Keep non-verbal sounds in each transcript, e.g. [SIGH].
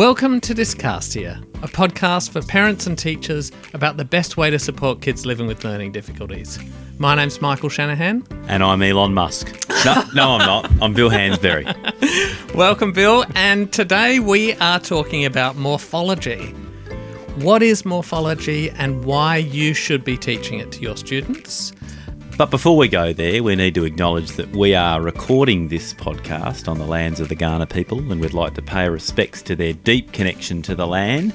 Welcome to Dyscastia, a podcast for parents and teachers about the best way to support kids living with learning difficulties. My name's Michael Shanahan. And I'm Elon Musk. No, no, I'm not. I'm Bill Hansberry. [LAUGHS] Welcome, Bill. And today we are talking about morphology. What is morphology and why you should be teaching it to your students? But before we go there, we need to acknowledge that we are recording this podcast on the lands of the Kaurna people, and we'd like to pay respects to their deep connection to the land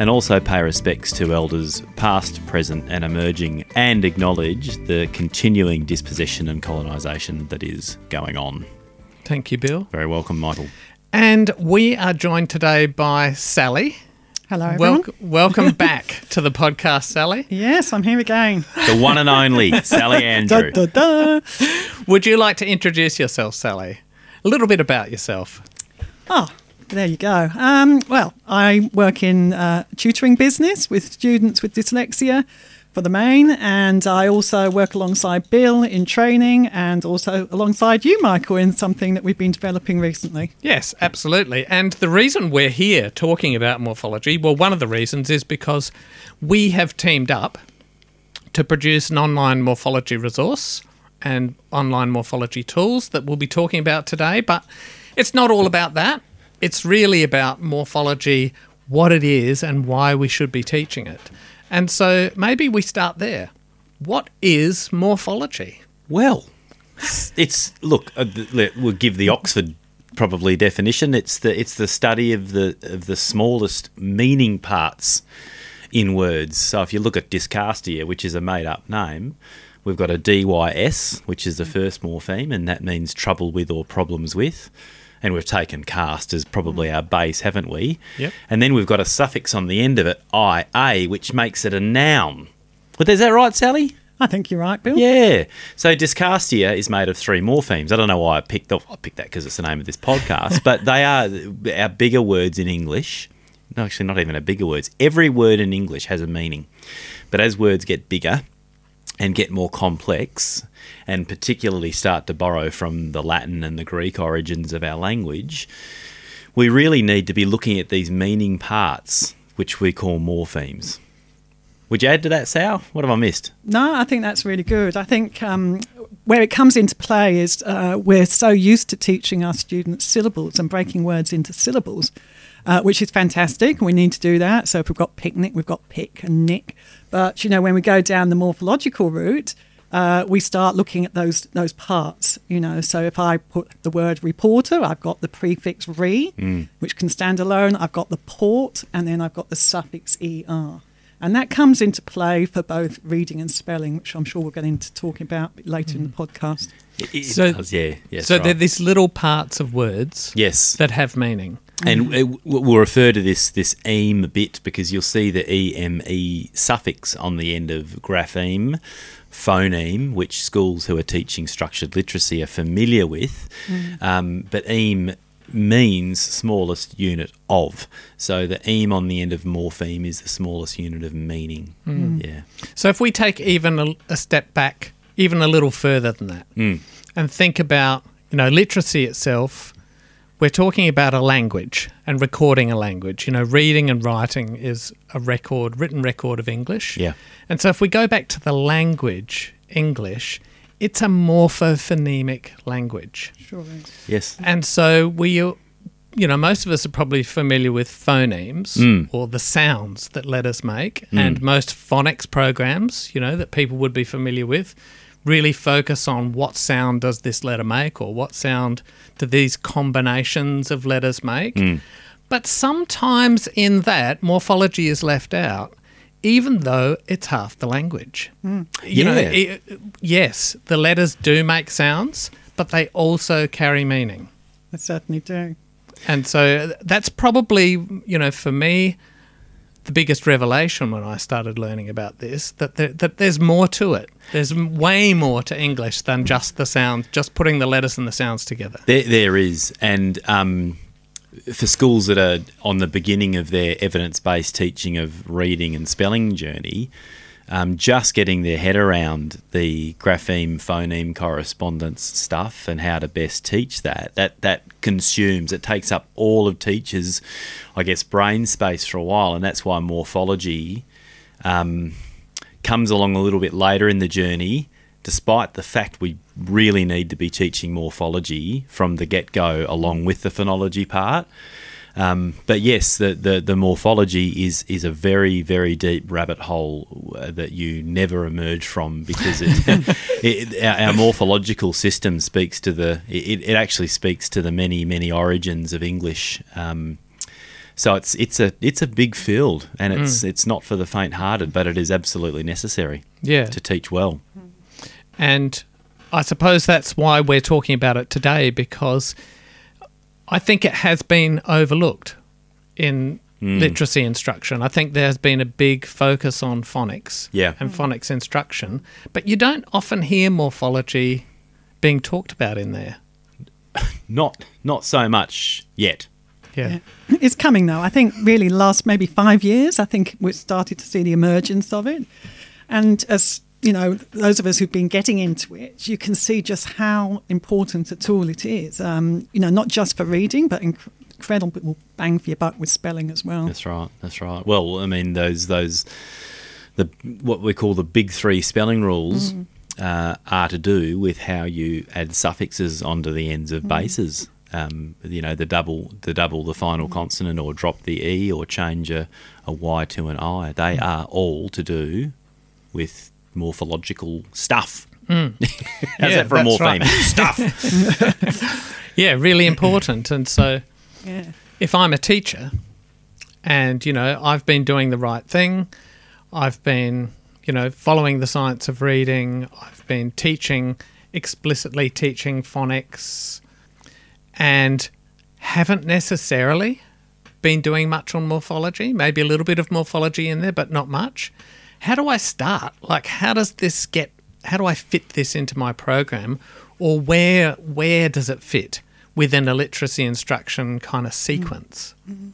and also pay respects to elders past, present, and emerging, and acknowledge the continuing dispossession and colonisation that is going on. Thank you, Bill. Very welcome, Michael. And we are joined today by Sally. Hello, everyone. Wel- welcome back to the podcast, Sally. [LAUGHS] Yes, I'm here again. The one and only Sally [LAUGHS] Andrew. Da, da, da. Would you like to introduce yourself, Sally? A little bit about yourself. Oh, there you go. Um, well, I work in uh, tutoring business with students with dyslexia for the main, and I also work alongside Bill in training and also alongside you, Michael, in something that we've been developing recently. Yes, absolutely. And the reason we're here talking about morphology, well, one of the reasons is because we have teamed up to produce an online morphology resource and online morphology tools that we'll be talking about today. But it's not all about that, it's really about morphology, what it is, and why we should be teaching it. And so maybe we start there. What is morphology? Well, it's look. uh, We'll give the Oxford probably definition. It's the it's the study of the of the smallest meaning parts in words. So if you look at dyscastia, which is a made up name, we've got a dys, which is the first morpheme, and that means trouble with or problems with. And we've taken cast as probably mm. our base, haven't we? Yep. And then we've got a suffix on the end of it, ia, which makes it a noun. But is that right, Sally? I think you're right, Bill. Yeah. So Dyscastia is made of three morphemes. I don't know why I picked. I picked that because it's the name of this podcast. [LAUGHS] but they are our bigger words in English. No, actually, not even our bigger words. Every word in English has a meaning. But as words get bigger and get more complex, and particularly start to borrow from the Latin and the Greek origins of our language, we really need to be looking at these meaning parts, which we call morphemes. Would you add to that, Sal? What have I missed? No, I think that's really good. I think um, where it comes into play is uh, we're so used to teaching our students syllables and breaking words into syllables, uh, which is fantastic. We need to do that. So if we've got picnic, we've got pick and nick. But you know, when we go down the morphological route, uh, we start looking at those those parts. You know, so if I put the word reporter, I've got the prefix re, which can stand alone. I've got the port, and then I've got the suffix er. And that comes into play for both reading and spelling, which I'm sure we'll get into talking about later in the podcast. It, it So- does, yeah, yes. so right. they're these little parts of words yes, that have meaning. And mm-hmm. it, we'll refer to this this eme a bit because you'll see the eme suffix on the end of grapheme, phoneme, which schools who are teaching structured literacy are familiar with. Mm-hmm. Um, but eme means smallest unit of. So the eme on the end of morpheme is the smallest unit of meaning. Mm. Yeah. So if we take even a, a step back, even a little further than that, mm. and think about you know literacy itself, we're talking about a language and recording a language. You know, reading and writing is a record, written record of English. Yeah. And so if we go back to the language English, it's a morphophonemic language. Sure. Yes. And so we, you know, most of us are probably familiar with phonemes Mm. or the sounds that letters make, and most phonics programs, you know, that people would be familiar with, really focus on what sound does this letter make or what sound do these combinations of letters make. Hmm. But sometimes in that, morphology is left out. Even though it's half the language, hmm. you know, Yeah. i- yes, the letters do make sounds, but they also carry meaning. They certainly do. And so uh, that's probably, you know, for me, the biggest revelation when I started learning about this that there, that there's more to it. There's way more to English than just the sound, just putting the letters and the sounds together. There, there is, and um, for schools that are on the beginning of their evidence-based teaching of reading and spelling journey, um, just getting their head around the grapheme phoneme correspondence stuff and how to best teach that. That that consumes it takes up all of teachers i guess brain space for a while and that's why morphology um, comes along a little bit later in the journey despite the fact we really need to be teaching morphology from the get-go along with the phonology part um, but yes, the, the, the, morphology is is a very very deep rabbit hole uh, that you never emerge from because it, [LAUGHS] [LAUGHS] it, our, our, morphological system speaks to the it, it actually speaks to the many many origins of English. Um, so it's it's a it's a big field, and it's mm. it's not for the faint-hearted, but it is absolutely necessary. Yeah. to teach well. And I suppose that's why we're talking about it today because I think it has been overlooked in mm. literacy instruction. I think there's been a big focus on phonics yeah. and phonics instruction, but you don't often hear morphology being talked about in there. [LAUGHS] Not not so much yet. Yeah. yeah. It's coming though. I think really last maybe five years, I think we started to see the emergence of it. And as you know, those of us who've been getting into it, you can see just how important a tool it is. Um, you know, not just for reading, but inc- incredible bang for your buck with spelling as well. That's right. That's right. Well, I mean, those those the what we call the big three spelling rules mm. uh, are to do with how you add suffixes onto the ends of mm. bases. Um, you know, the double the double the final mm. consonant, or drop the e, or change a, a y to an i. They mm. are all to do with morphological stuff. Mm. [LAUGHS] How's yeah, that for a morpheme? Right. [LAUGHS] stuff. [LAUGHS] yeah, really important. And so, yeah. if I'm a teacher, and you know, I've been doing the right thing, I've been, you know, following the science of reading, I've been teaching explicitly teaching phonics, and haven't necessarily been doing much on morphology. Maybe a little bit of morphology in there, but not much how do I start? Like, how does this get? How do I fit this into my program, or where where does it fit within a literacy instruction kind of sequence? Mm-hmm.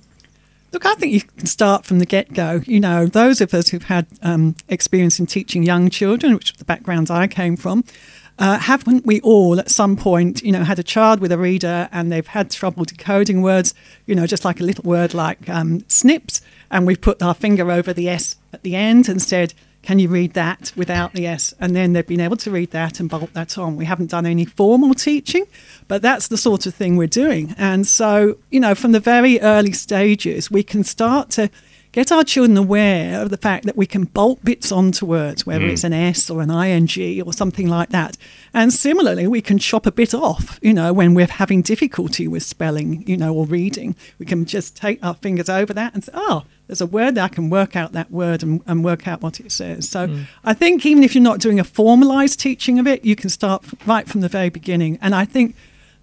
Look, I think you can start from the get go. You know, those of us who've had um, experience in teaching young children, which the backgrounds I came from, uh, haven't we all at some point, you know, had a child with a reader and they've had trouble decoding words, you know, just like a little word like um, snips, and we put our finger over the S at the end and said, can you read that without the S? And then they've been able to read that and bolt that on. We haven't done any formal teaching, but that's the sort of thing we're doing. And so, you know, from the very early stages, we can start to get our children aware of the fact that we can bolt bits onto words, whether mm. it's an S or an ing or something like that. And similarly, we can chop a bit off, you know, when we're having difficulty with spelling, you know, or reading. We can just take our fingers over that and say, oh, there's a word that I can work out that word and, and work out what it says. So mm. I think even if you're not doing a formalized teaching of it, you can start right from the very beginning. And I think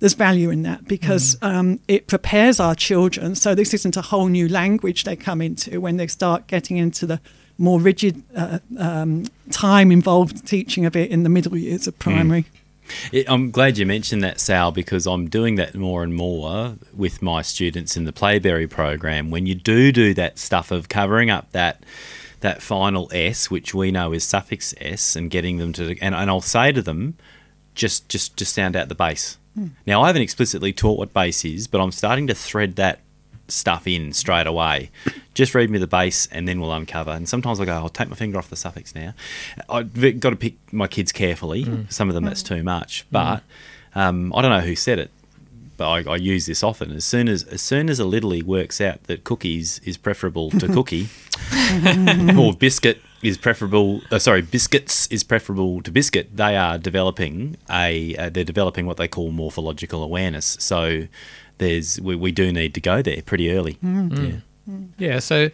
there's value in that because mm. um, it prepares our children. So this isn't a whole new language they come into when they start getting into the more rigid uh, um, time involved teaching of it in the middle years of primary. Mm. It, I'm glad you mentioned that, Sal, because I'm doing that more and more with my students in the Playberry program. When you do do that stuff of covering up that that final S, which we know is suffix S, and getting them to, and, and I'll say to them, just just just sound out the base. Mm. Now, I haven't explicitly taught what base is, but I'm starting to thread that stuff in straight away. Just read me the base and then we'll uncover. And sometimes I go, I'll take my finger off the suffix now. I've got to pick my kids carefully. Mm. Some of them that's too much. But um, I don't know who said it, but I, I, use this often. As soon as as soon as a littly works out that cookies is preferable to [LAUGHS] cookie, or biscuit is preferable. Uh, sorry, biscuits is preferable to biscuit. They are developing a. Uh, they're developing what they call morphological awareness. So there's we, we do need to go there pretty early. Mm. Yeah. Yeah. So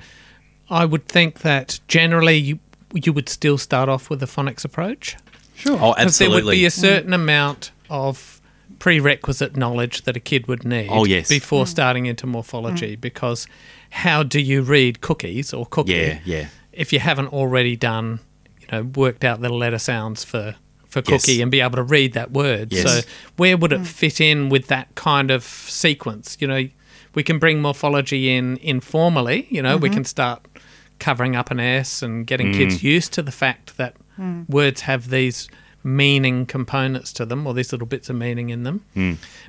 I would think that generally you you would still start off with a phonics approach. Sure. Oh, absolutely. There would be a certain mm. amount of prerequisite knowledge that a kid would need oh, yes. before mm. starting into morphology mm. because how do you read cookies or cookie yeah, yeah. if you haven't already done, you know, worked out the letter sounds for for cookie yes. and be able to read that word. Yes. So where would it mm. fit in with that kind of sequence? You know, we can bring morphology in informally. You know, mm-hmm. we can start covering up an S and getting kids used to the fact that words have these meaning components to them or these little bits of meaning in them.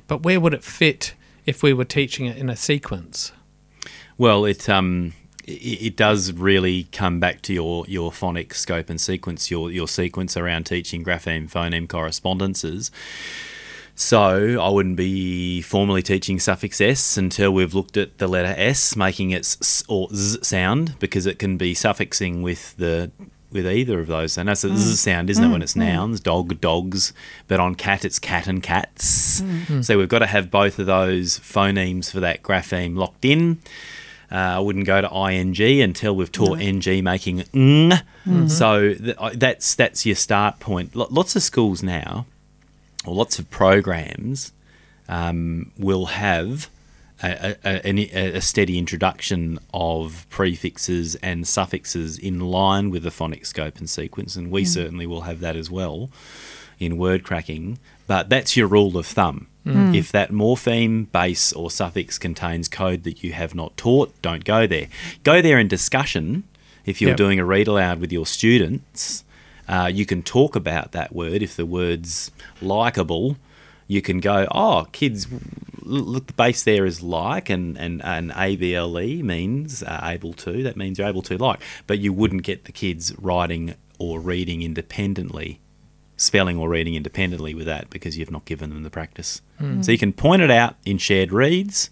But where would it fit if we were teaching it in a sequence? Well, it um, it, it does really come back to your your phonics scope and sequence, your your sequence around teaching grapheme phoneme correspondences. So I wouldn't be formally teaching suffix s until we've looked at the letter s, making its s or z sound because it can be suffixing with the with either of those. And that's a z mm. sound, isn't it, when it's mm. Mm. nouns, dog, dogs, but on cat it's cat and cats. Mm-hmm. So we've got to have both of those phonemes for that grapheme locked in. Uh, I wouldn't go to ing until we've taught ng making ng. Mm-hmm. So th- that's that's your start point. Lo- Lots of schools now, or lots of programs, um, will have a, a, a, a steady introduction of prefixes and suffixes in line with the phonics scope and sequence, and we hmm. certainly will have that as well in word cracking. But that's your rule of thumb. Hmm. Hmm. If that morpheme, base, or suffix contains code that you have not taught, don't go there. Go there in discussion. If you're Yep. doing a read aloud with your students, uh, you can talk about that word. If the word's likable, you can go, oh, kids, look, the base there is like, and, and, and ABLE means uh, able to. That means you're able to like. But you wouldn't get the kids writing or reading independently, spelling or reading independently with that because you've not given them the practice. So you can point it out in shared reads,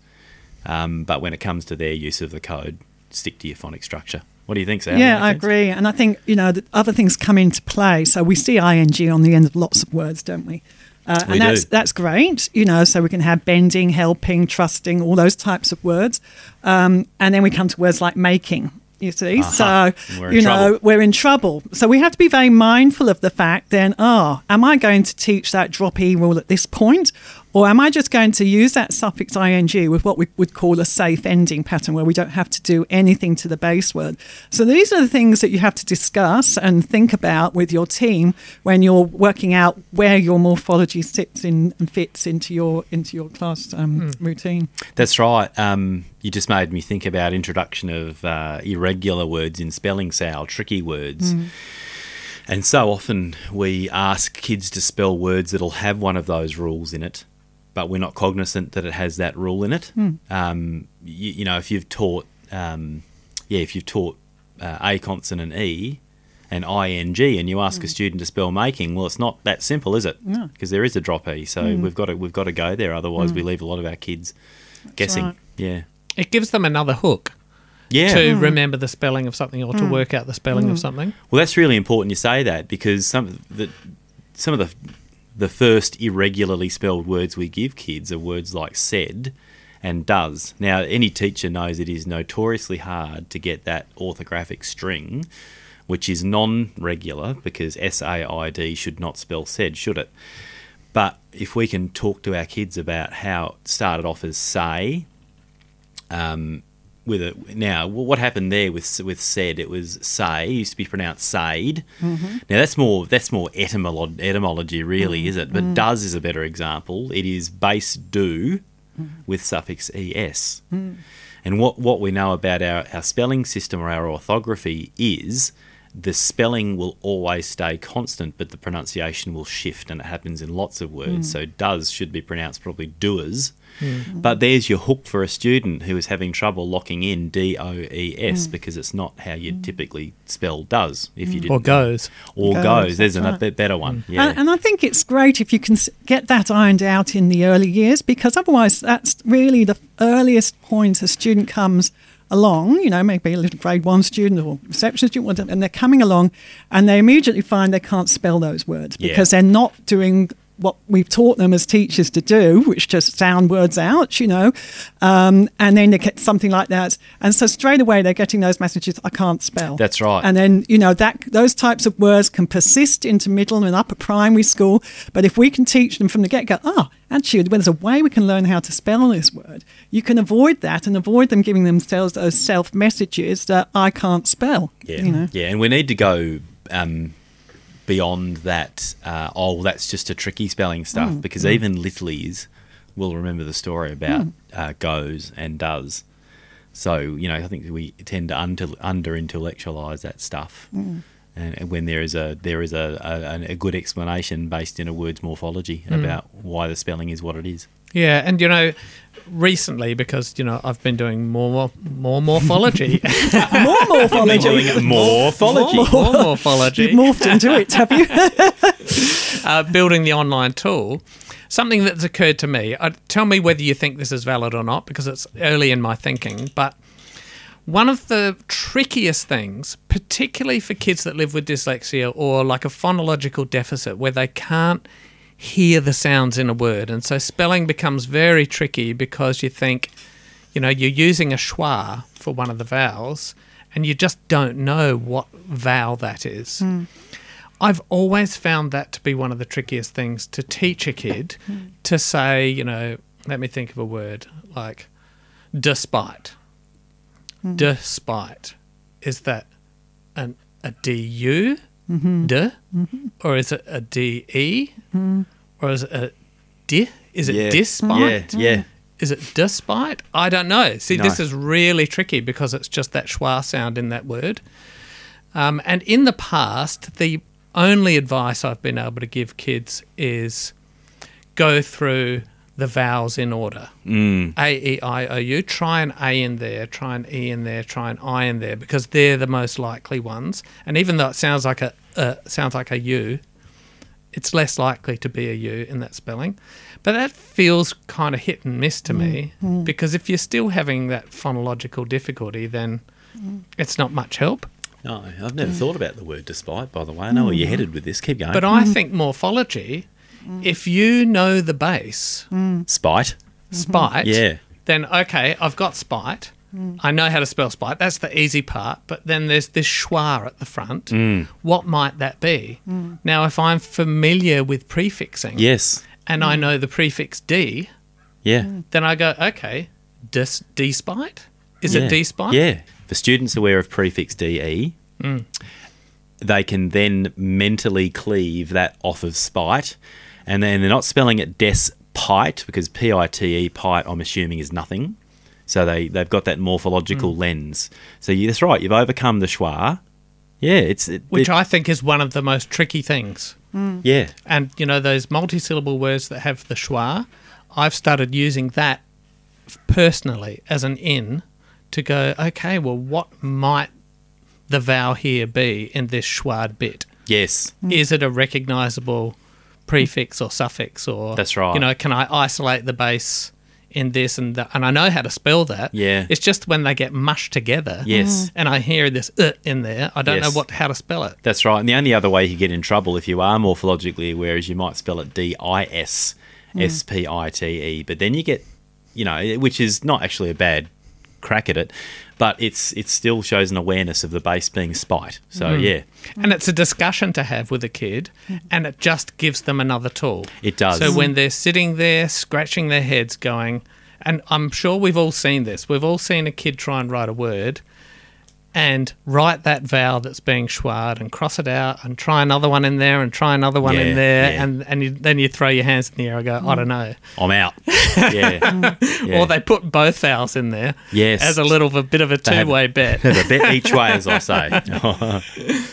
um, but when it comes to their use of the code, stick to your phonic structure. What do you think, Sal? Yeah, I sense? agree. And I think, you know, the other things come into play. So we see ing on the end of lots of words, don't we? Uh, and that's do. that's great, you know. So we can have bending, helping, trusting, all those types of words, um, and then we come to words like making. You see, Aha. so you know we're in trouble. So we have to be very mindful of the fact. Then, oh, am I going to teach that drop e rule at this point, or am I just going to use that suffix ing with what we would call a safe ending pattern, where we don't have to do anything to the base word? So these are the things that you have to discuss and think about with your team when you're working out where your morphology sits in and fits into your into your class um, routine. That's right. Um, you just made me think about introduction of uh, irregular words in spelling style, tricky words. And so often we ask kids to spell words that'll have one of those rules in it, but we're not cognizant that it has that rule in it. Um, you, you know, if you've taught, um, yeah, if you've taught uh, a consonant e and ing, and you ask a student to spell making, well, it's not that simple, is it? No. Because there is a drop e, so we've got to we've got to go there. Otherwise, we leave a lot of our kids guessing. right. Yeah, It gives them another hook yeah. to remember the spelling of something or to Mm. work out the spelling of something. Well, that's really important you say that because some of the some of the the first irregularly spelled words we give kids are words like said and does. Now, any teacher knows it is notoriously hard to get that orthographic string, which is non-regular because S A I D should not spell said, should it? But if we can talk to our kids about how it started off as say, um, with it now wh- what happened there with with said it was say it used to be pronounced said. Mm-hmm. Now that's more that's more etymolo- etymology really is it? But mm-hmm. does is a better example. It is base do mm-hmm. with suffix es. Mm. And what what we know about our, our spelling system or our orthography is the spelling will always stay constant, but the pronunciation will shift, and it happens in lots of words. Hmm. So does should be pronounced probably doers. Hmm. Hmm. But there's your hook for a student who is having trouble locking in D O E S because it's not how you typically spell does. If you didn't Or goes. or Goes, goes, there's that's another right. better one. Yeah, And, and I think it's great if you can get that ironed out in the early years because otherwise that's really the earliest point a student comes along, you know, maybe a little grade one student or reception student, and they're coming along and they immediately find they can't spell those words Yeah. because they're not doing what we've taught them as teachers to do, which just sound words out, you know, um, and then they get something like that, and so straight away they're getting those messages. I can't spell. That's right. And then you know that those types of words can persist into middle and upper primary school. But if we can teach them from the get go, oh, actually, there's a way we can learn how to spell this word. You can avoid that and avoid them giving themselves those self messages that I can't spell. Yeah, You know. yeah, and we need to go um, beyond that. Uh, oh, that's just a tricky spelling stuff Mm, because even littlies will remember the story about Mm. uh, goes and does. So you know, I think we tend to under under intellectualize that stuff. Mm. And and when there is a there is a, a, a good explanation based in a word's morphology Mm. about why the spelling is what it is. Yeah, and you know, recently because you know I've been doing more more morphology, More morphology. Doing [LAUGHS] morphology. more morphology. You've morphed into it, have you? [LAUGHS] uh, building the online tool, something that's occurred to me. Uh, tell me whether you think this is valid or not, because it's early in my thinking. But one of the trickiest things, particularly for kids that live with dyslexia or like a phonological deficit where they can't hear the sounds in a word, and so spelling becomes very tricky because you think, you know, you're using a schwa for one of the vowels, and you just don't know what vowel that is. Hmm. I've always found that to be one of the trickiest things to teach a kid hmm. to say, you know, let me think of a word like despite. Hmm. Despite. Is that an a du? De? Or is it a de? Or is it a di? Is it Yeah. despite? Yeah, yeah. Is it despite? I don't know. See, No. this is really tricky because it's just that schwa sound in that word. Um, and in the past, the only advice I've been able to give kids is go through the vowels in order. Mm. A, E, I, O, U. Try an A in there, try an E in there, try an I in there because they're the most likely ones. And even though it sounds like a uh, sounds like a U, it's less likely to be a U in that spelling. But that feels kind of hit and miss to me mm-hmm. because if you're still having that phonological difficulty, then mm. it's not much help. No, I've never mm. thought about the word despite, by the way. I know where you're mm-hmm. headed with this. Keep going. But I mm-hmm. think morphology, mm. if you know the base, Spite. spite, Yeah. then okay, I've got spite. I know how to spell spite. That's the easy part. But then there's this schwa at the front. Mm. What might that be? Now, if I'm familiar with prefixing Yes. and I know the prefix D, Yeah. then I go, okay, dis- despite? Is yeah. it despite? Yeah. For students aware of prefix DE, Mm. they can then mentally cleave that off of spite, and then they're not spelling it despite because P I T E pite I'm assuming is nothing. So they they've got that morphological Mm. lens. So you, that's right. You've overcome the schwa. Yeah, it's it, Which it- I think is one of the most tricky things. yeah And you know those multi-syllable words that have the schwa, I've started using that personally as an in to go. Okay, well, what might the vowel here be in this schwad bit? yes Is it a recognizable prefix or suffix, or That's right. You know, can I isolate the base in this and that? And I know how to spell that. Yeah. It's just when they get mushed together. Yes. And I hear this uh, in there, I don't Yes. know what how to spell it. That's right. And the only other way you get in trouble if you are morphologically aware is you might spell it D I S S P I T E, but then you get, you know, which is not actually a bad crack at it, but it's it still shows an awareness of the base being spite. So hmm. yeah, And it's a discussion to have with a kid, and it just gives them another tool. It does. So when they're sitting there scratching their heads, going, and I'm sure we've all seen this. We've all seen a kid try and write a word, and write that vowel that's being schwad, and cross it out, and try another one in there, and try another one Yeah, in there, yeah. and and you, then you throw your hands in the air and go, I don't know. [LAUGHS] I'm out. [LAUGHS] Yeah, yeah. Or they put both vowels in there, Yes. as a little a bit of a two way bet. Have [LAUGHS] a bet each way, as I say.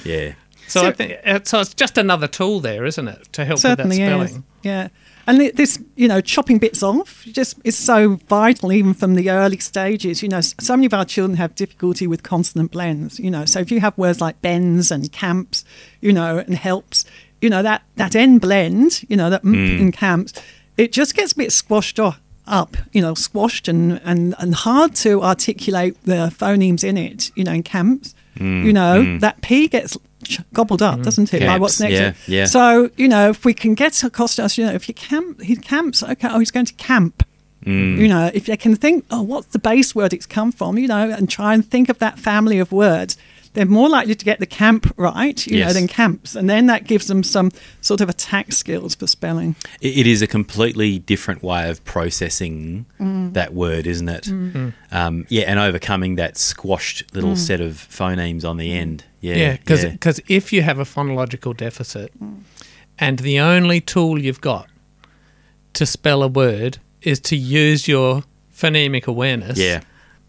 yeah, So, So- I think uh, so. It's just another tool there, isn't it, to help with that spelling? Yeah. And this, you know, chopping bits off just is so vital, even from the early stages. You know, so many of our children have difficulty with consonant blends. You know, so if you have words like bends and camps, you know, and helps, you know, that that end blend, you know, that mm. in camps, it just gets a bit squashed off, up, you know, squashed and, and, and hard to articulate the phonemes in it, you know, in camps. You know, that P gets ch- gobbled up, doesn't it, by what's next yeah, yeah. So, you know, if we can get across to us, you know, if he camp, he camps, okay, oh, he's going to camp. Mm. You know, if they can think, oh, what's the base word it's come from, you know, and try and think of that family of words, they're more likely to get the camp right, you know, than camps. And then that gives them some sort of attack skills for spelling. It, it is a completely different way of processing mm. that word, isn't it? Mm. Mm. Um, yeah, and overcoming that squashed little set of phonemes on the end. Yeah, Yeah, because if you have a phonological deficit, and the only tool you've got to spell a word is to use your phonemic awareness, Yeah.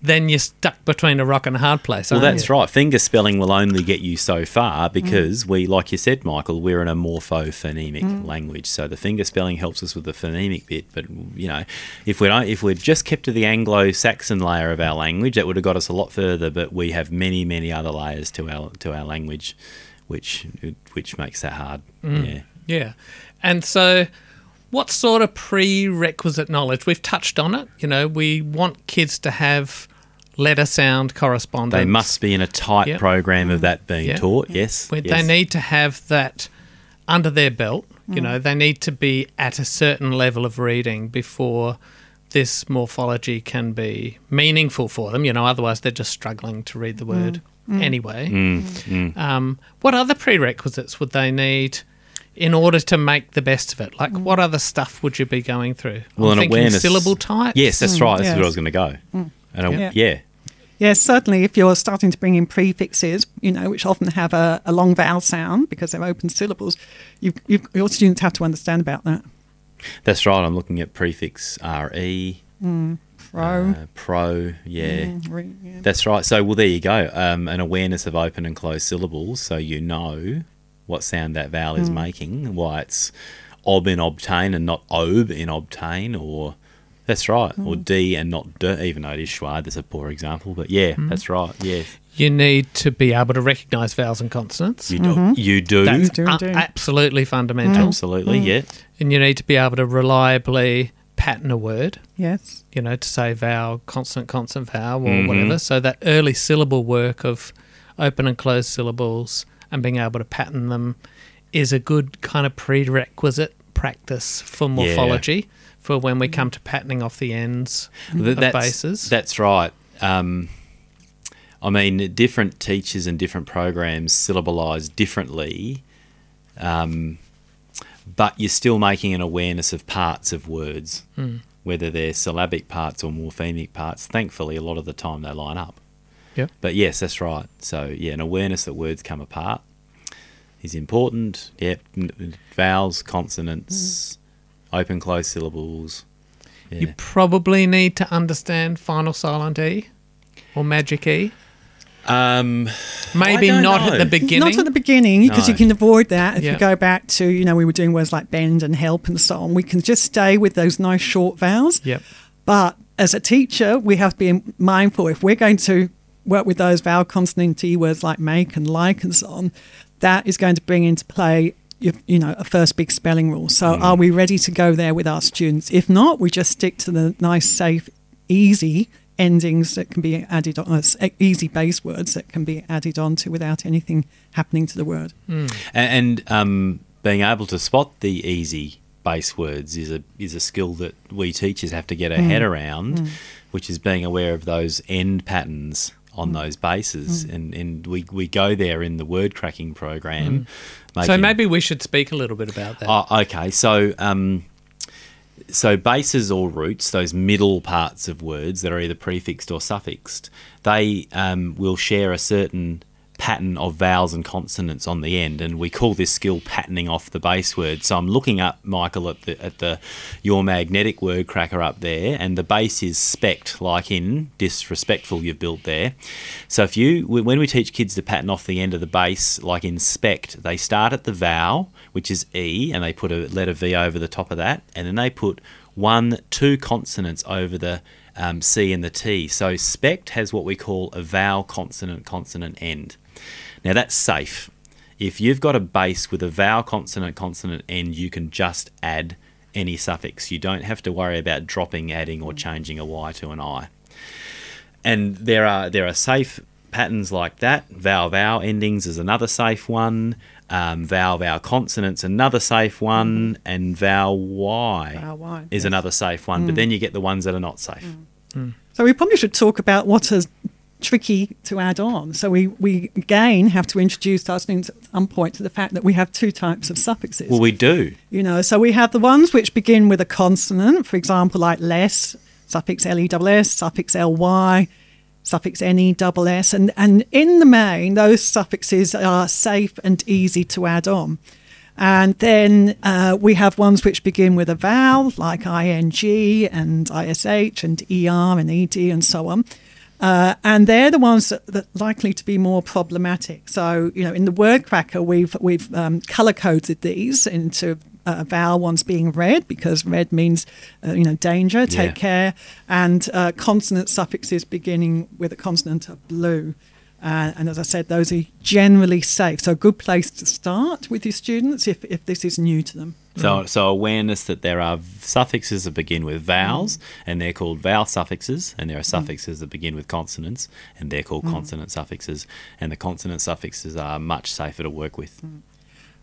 Then you're stuck between a rock and a hard place. Well, that's you? right. Finger spelling will only get you so far mm. because we, like you said, Michael, we're in a morphophonemic mm. language. So the finger spelling helps us with the phonemic bit. But you know, if we don't, if we'd just kept to the Anglo-Saxon layer of our language, that would have got us a lot further. But we have many, many other layers to our to our language, which which makes that hard. Mm. Yeah. Yeah. And so, what sort of prerequisite knowledge? We've touched on it. You know, we want kids to have letter sound correspondence. They must be in a tight Yep. program of that being Yeah. taught. Yes. Yes. They need to have that under their belt. Mm. You know, they need to be at a certain level of reading before this morphology can be meaningful for them. You know, otherwise they're just struggling to read the Mm. word anyway. Mm, Um, what other prerequisites would they need in order to make the best of it? Like, Mm. what other stuff would you be going through? Well, I'm an awareness. syllable types. Yes, that's right. That's yes. where I was going to go. And a, Yeah. yeah. Yes, certainly. If you're starting to bring in prefixes, you know, which often have a, a long vowel sound because they're open syllables, you, you, your students have to understand about that. That's right. I'm looking at prefix re, Pro. uh, pro. Yeah. mm, re- yeah. That's right. So, well, there you go. Um, an awareness of open and closed syllables, so you know what sound that vowel is hmm. making, why it's ob in obtain and not ob in obtain, or that's right, or hmm. d and not d, even though it is schwa. That's a poor example, but yeah, hmm. that's right. Yes, You need to be able to recognise vowels and consonants. you do. Mm-hmm. You do. That's do a- indeed. absolutely fundamental. Mm-hmm. Absolutely. Mm-hmm. Yeah. And you need to be able to reliably pattern a word, Yes. you know, to say vowel, consonant, consonant, vowel, or Mhm. whatever. So that early syllable work of open and closed syllables and being able to pattern them is a good kind of prerequisite practice for morphology for when we come to patterning off the ends Th- of that's, bases. That's right. Um, I mean, different teachers and different programs syllabalise differently, um, but you're still making an awareness of parts of words, Hmm. whether they're syllabic parts or morphemic parts. Thankfully, a lot of the time they line up. Yep. But yes, that's right. So, yeah, an awareness that words come apart is important. Yep. n- Vowels, consonants, open close syllables. Yeah. You probably need to understand final silent E or magic E. Um, Maybe don't not know. at the beginning. Not at the beginning, because No. you can avoid that. If Yeah. you go back to, you know, we were doing words like bend and help and so on, we can just stay with those nice short vowels. Yep. But as a teacher, we have to be mindful if we're going to work with those vowel consonant T words like make and like and so on, that is going to bring into play you, you know a first big spelling rule. So are we ready to go there with our students? If not, we just stick to the nice, safe, easy endings that can be added on, uh, easy base words that can be added onto without anything happening to the word. and, and um, being able to spot the easy base words is a is a skill that we teachers have to get our head around, which is being aware of those end patterns on those bases, and and we we go there in the word cracking program. So making- maybe we should speak a little bit about that. Oh, okay. So, um, so bases or roots, those middle parts of words that are either prefixed or suffixed, they um, will share a certain pattern of vowels and consonants on the end, and we call this skill patterning off the base word. So I'm looking up, Michael, at the at the your magnetic word cracker up there, and the base is spect, like in disrespectful. You've built there. So if you when we teach kids to pattern off the end of the base, like in spect, they start at the vowel, which is e, and they put a letter v over the top of that, and then they put one, two consonants over the um, C and the T. So spect has what we call a vowel consonant consonant end. Now that's safe. If you've got a base with a vowel consonant consonant end, you can just add any suffix. You don't have to worry about dropping, adding, or changing a Y to an I. And there are there are safe patterns like that. Vowel vowel endings is another safe one. Um, vowel vowel consonants another safe one, and vowel Y Vowel Y, is yes. another safe one. But mm. then you get the ones that are not safe. Mm. Mm. So we probably should talk about what what is tricky to add on. So we, we again have to introduce our students at some point to the fact that we have two types of suffixes. Well, we do. you know, so we have the ones which begin with a consonant, for example, like less, suffix L-E-S-S, suffix L-Y, suffix N-E-S-S. And, and in the main, those suffixes are safe and easy to add on. And then uh, we have ones which begin with a vowel, like ing and ish and er and ed and so on. Uh, and they're the ones that, that are likely to be more problematic. So, you know, in the word cracker, we've we've um, color coded these into uh, vowel ones being red because red means uh, you know danger, take Yeah. care, and uh, consonant suffixes beginning with a consonant are blue. Uh, and as I said, those are generally safe. So a good place to start with your students if, if this is new to them. So, mm. so awareness that there are suffixes that begin with vowels, mm. and they're called vowel suffixes, and there are mm. suffixes that begin with consonants, and they're called consonant suffixes, and the consonant suffixes are much safer to work with.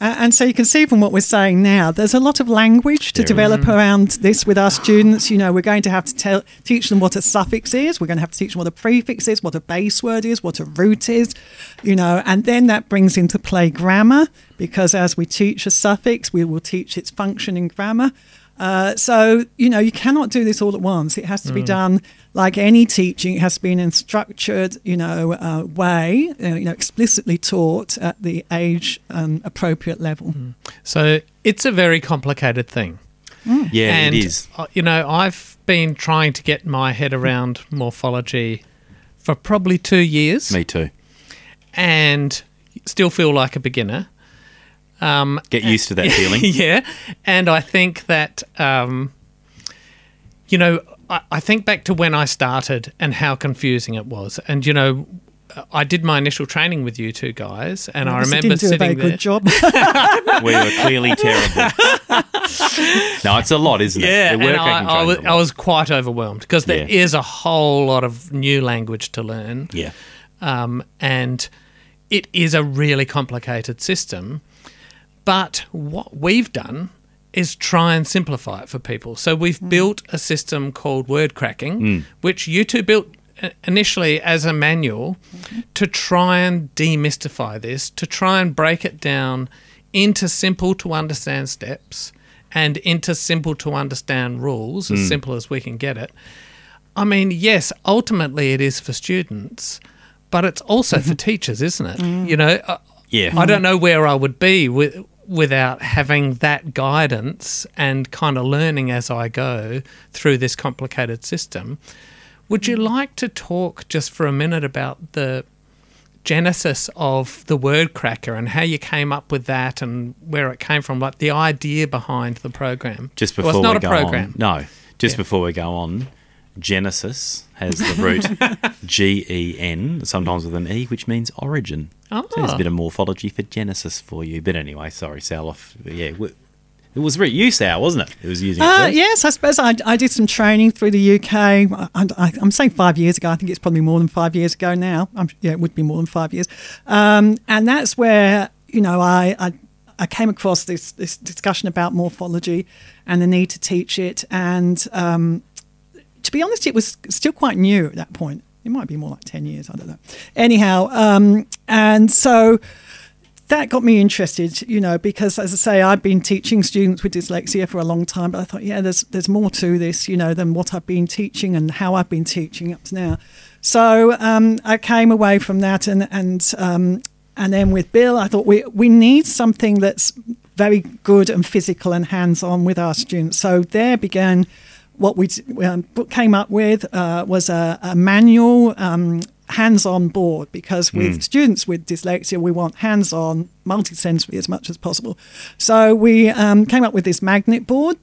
Uh, and so you can see from what we're saying now, there's a lot of language to There is. develop around this with our students. You know, we're going to have to tell, teach them what a suffix is. We're going to have to teach them what a prefix is, what a base word is, what a root is, you know, and then that brings into play grammar because as we teach a suffix, we will teach its function in grammar. Uh, so, you know, you cannot do this all at once. It has to be done like any teaching. It has to be in a structured, you know, uh, way, uh, you know, explicitly taught at the age um, appropriate level. So it's a very complicated thing. Yeah, and, it is. uh, You know, I've been trying to get my head around morphology for probably two years Me too. and still feel like a beginner. Um, Get used to that [LAUGHS] feeling. yeah. And I think that, um, you know, I, I think back to when I started and how confusing it was. And, you know, I did my initial training with you two guys, and I Obviously remember didn't do a very sitting there. good job. [LAUGHS] we were clearly terrible. [LAUGHS] no, it's a lot, isn't it? Yeah, and I, I, was. I was quite overwhelmed because there Yeah. is a whole lot of new language to learn. Yeah. um, and it is a really complicated system. But what we've done is try and simplify it for people. So we've hmm. built a system called word cracking, hmm. which you two built uh, initially as a manual mm-hmm. to try and demystify this, to try and break it down into simple to understand steps and into simple to understand rules, as hmm. simple as we can get it. I mean, yes, ultimately it is for students, but it's also for mm-hmm. teachers, isn't it? Mm. You know, I- Yeah. I don't know where I would be with, without having that guidance and kind of learning as I go through this complicated system. Would you like to talk just for a minute about the genesis of the word cracker and how you came up with that and where it came from, like the idea behind the program? Just before Well, it's not we a go program. on. No, just Yeah. before we go on, Genesis has the root [LAUGHS] G E N, sometimes with an E, which means origin. So there's a Ah. bit of morphology for Genesis for you. But anyway, sorry, Sal. Off. Yeah, it was re- you, Sal, wasn't it? It was using. it Uh, first? yes, I suppose I, I did some training through the UK. I, I, I'm saying five years ago. I think it's probably more than five years ago now. I'm, yeah, it would be more than five years. Um, and that's where you know I, I I came across this this discussion about morphology and the need to teach it. And um, to be honest, it was still quite new at that point. It might be more like ten years. I don't know. Anyhow, um, and so that got me interested, you know, because as I say, I've been teaching students with dyslexia for a long time, but I thought, yeah, there's there's more to this, you know, than what I've been teaching and how I've been teaching up to now. So um, I came away from that, and and um, and then with Bill, I thought we we need something that's very good and physical and hands on with our students. So there began what we um, came up with uh, was a, a manual um, hands-on board because with students with dyslexia we want hands-on multisensory as much as possible. So we um, came up with this magnet board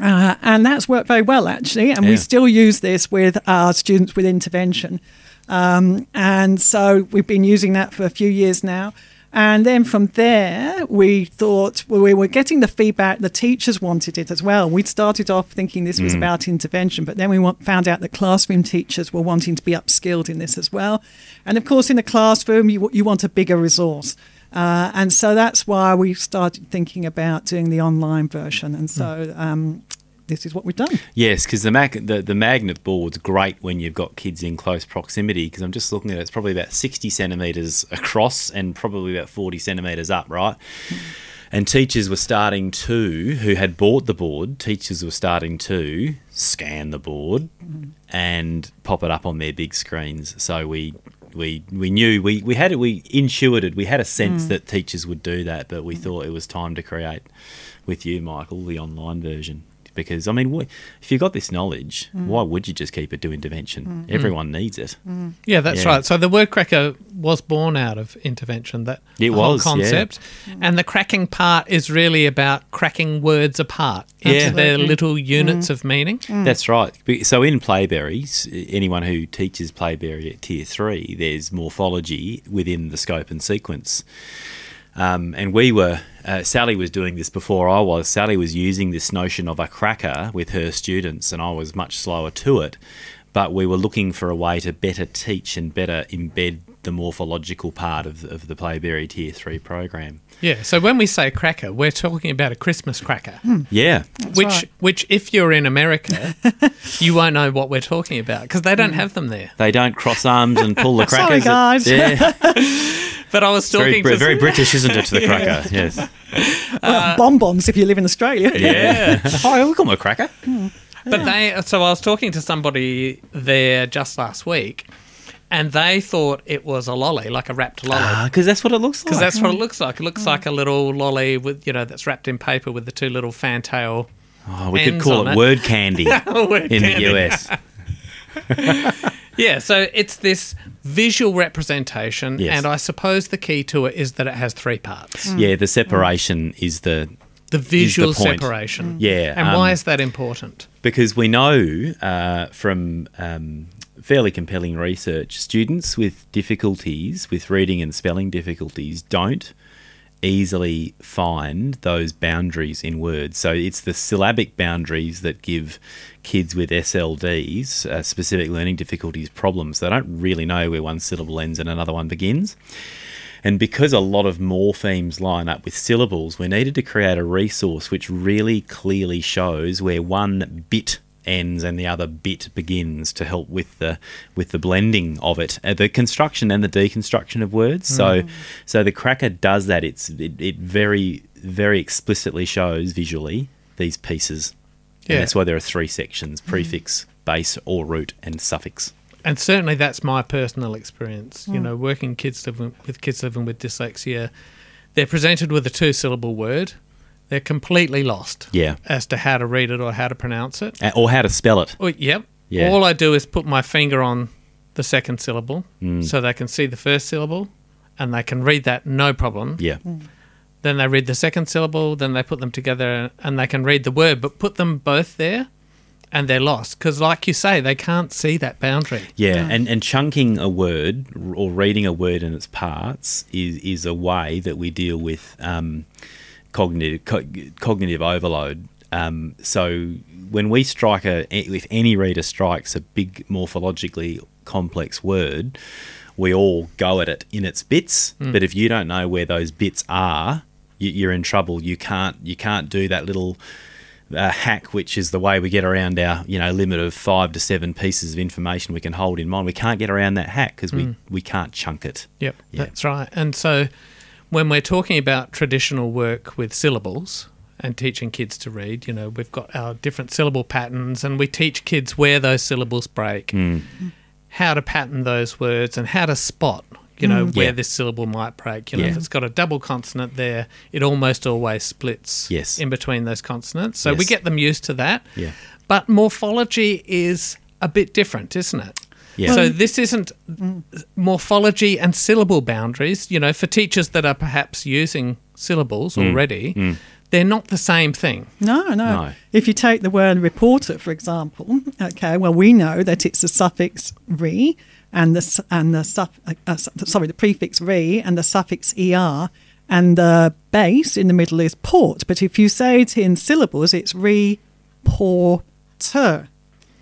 uh, and that's worked very well actually and we still use this with our students with intervention. Um, and so we've been using that for a few years now and then from there, we thought well, we were getting the feedback. The teachers wanted it as well. We'd started off thinking this was about intervention, but then we want, found out that classroom teachers were wanting to be upskilled in this as well. And of course, in the classroom, you, you want a bigger resource. Uh, and so that's why we started thinking about doing the online version. And so um, this is what we've done. Yes, because the, mag- the the magnet board's great when you've got kids in close proximity. Because I'm just looking at it, it's probably about 60 centimeters across and probably about 40 centimeters up, right? And teachers were starting to, who had bought the board, teachers were starting to scan the board and pop it up on their big screens. So we we we knew we we had it we intuited we had a sense mm. that teachers would do that, but we thought it was time to create with you, Michael, the online version. Because I mean, wh- if you've got this knowledge, mm. why would you just keep it to intervention? Mm. Mm. Everyone needs it. Yeah, that's Yeah. right. So the word cracker was born out of intervention. That It whole was, yeah. concept, and the cracking part is really about cracking words apart into Yeah. their little units of meaning. That's right. So in Playberries, anyone who teaches Playberry at Tier Three, there's morphology within the scope and sequence. Um, and we were, uh, Sally was doing this before I was. Sally was using this notion of a cracker with her students, and I was much slower to it. But we were looking for a way to better teach and better embed the morphological part of, of the Playberry Tier 3 program. Yeah. So when we say cracker, we're talking about a Christmas cracker, Yeah. which right. which if you're in America, [LAUGHS] you won't know what we're talking about because they don't have them there. They don't cross arms and pull the crackers. [LAUGHS] Sorry, crackers. guys. Yeah. [LAUGHS] But I was very, talking Br- to very British, isn't it, to the [LAUGHS] cracker? Yes. [LAUGHS] Well, uh, bonbons if you live in Australia. yeah. oh, look, I'm a cracker. Hmm. But they, so I was talking to somebody there just last week, and they thought it was a lolly, like a wrapped lolly. Ah, because that's what it looks like. Because that's what it looks like. It looks hmm. like a little lolly with, you know, that's wrapped in paper with the two little fantail. oh, we could call it it. word candy [LAUGHS] Word in candy. the US. [LAUGHS] Yeah, so it's this visual representation, Yes. and I suppose the key to it is that it has three parts. Yeah, the separation is the The visual point. separation. Yeah, And why um, is that important? because we know uh, from um, fairly compelling research, students with difficulties with reading and spelling difficulties don't easily find those boundaries in words. So it's the syllabic boundaries that give kids with SLDs, uh, specific learning difficulties, problems. They don't really know where one syllable ends and another one begins. And because a lot of morphemes line up with syllables, we needed to create a resource which really clearly shows where one bit ends and the other bit begins to help with the with the blending of it, uh, the construction and the deconstruction of words. So, hmm. so the cracker does that. It's it, it very very explicitly shows visually these pieces. And Yeah. that's why there are three sections: hmm. prefix, base, or root, and suffix. And certainly that's my personal experience. You hmm. know, working kids living, with kids living with dyslexia, they're presented with a two syllable word. They're completely lost Yeah, as to how to read it or how to pronounce it. Uh, or how to spell it. Oh, yep. Yeah. All I do is put my finger on the second syllable Mm. so they can see the first syllable and they can read that no problem. Yeah. Then they read the second syllable, then they put them together and they can read the word, but put them both there and they're lost. Because, like you say, they can't see that boundary. Yeah, and, and chunking a word or reading a word in its parts is, is a way that we deal with um, cognitive co- cognitive overload. Um, so when we strike a, if any reader strikes a big morphologically complex word, we all go at it in its bits. But if you don't know where those bits are, you, you're in trouble. You can't you can't do that little uh, hack, which is the way we get around our you know limit of five to seven pieces of information we can hold in mind. We can't get around that hack because we we can't chunk it. Yep, Yeah. that's right. And so when we're talking about traditional work with syllables and teaching kids to read, you know, we've got our different syllable patterns and we teach kids where those syllables break, hmm. how to pattern those words and how to spot, you know, hmm. where Yeah. this syllable might break. You know, Yeah. if it's got a double consonant there, it almost always splits Yes. in between those consonants. So we get them used to that. Yeah. But morphology is a bit different, isn't it? Yeah. So this isn't morphology and syllable boundaries. You know, for teachers that are perhaps using syllables Mm. already, they're not the same thing. No, no, No. If you take the word reporter, for example, okay, well, we know that it's the suffix re and the and the suff- uh, uh, sorry, the prefix re and the suffix er, and the base in the middle is port. But if you say it in syllables, it's re porter.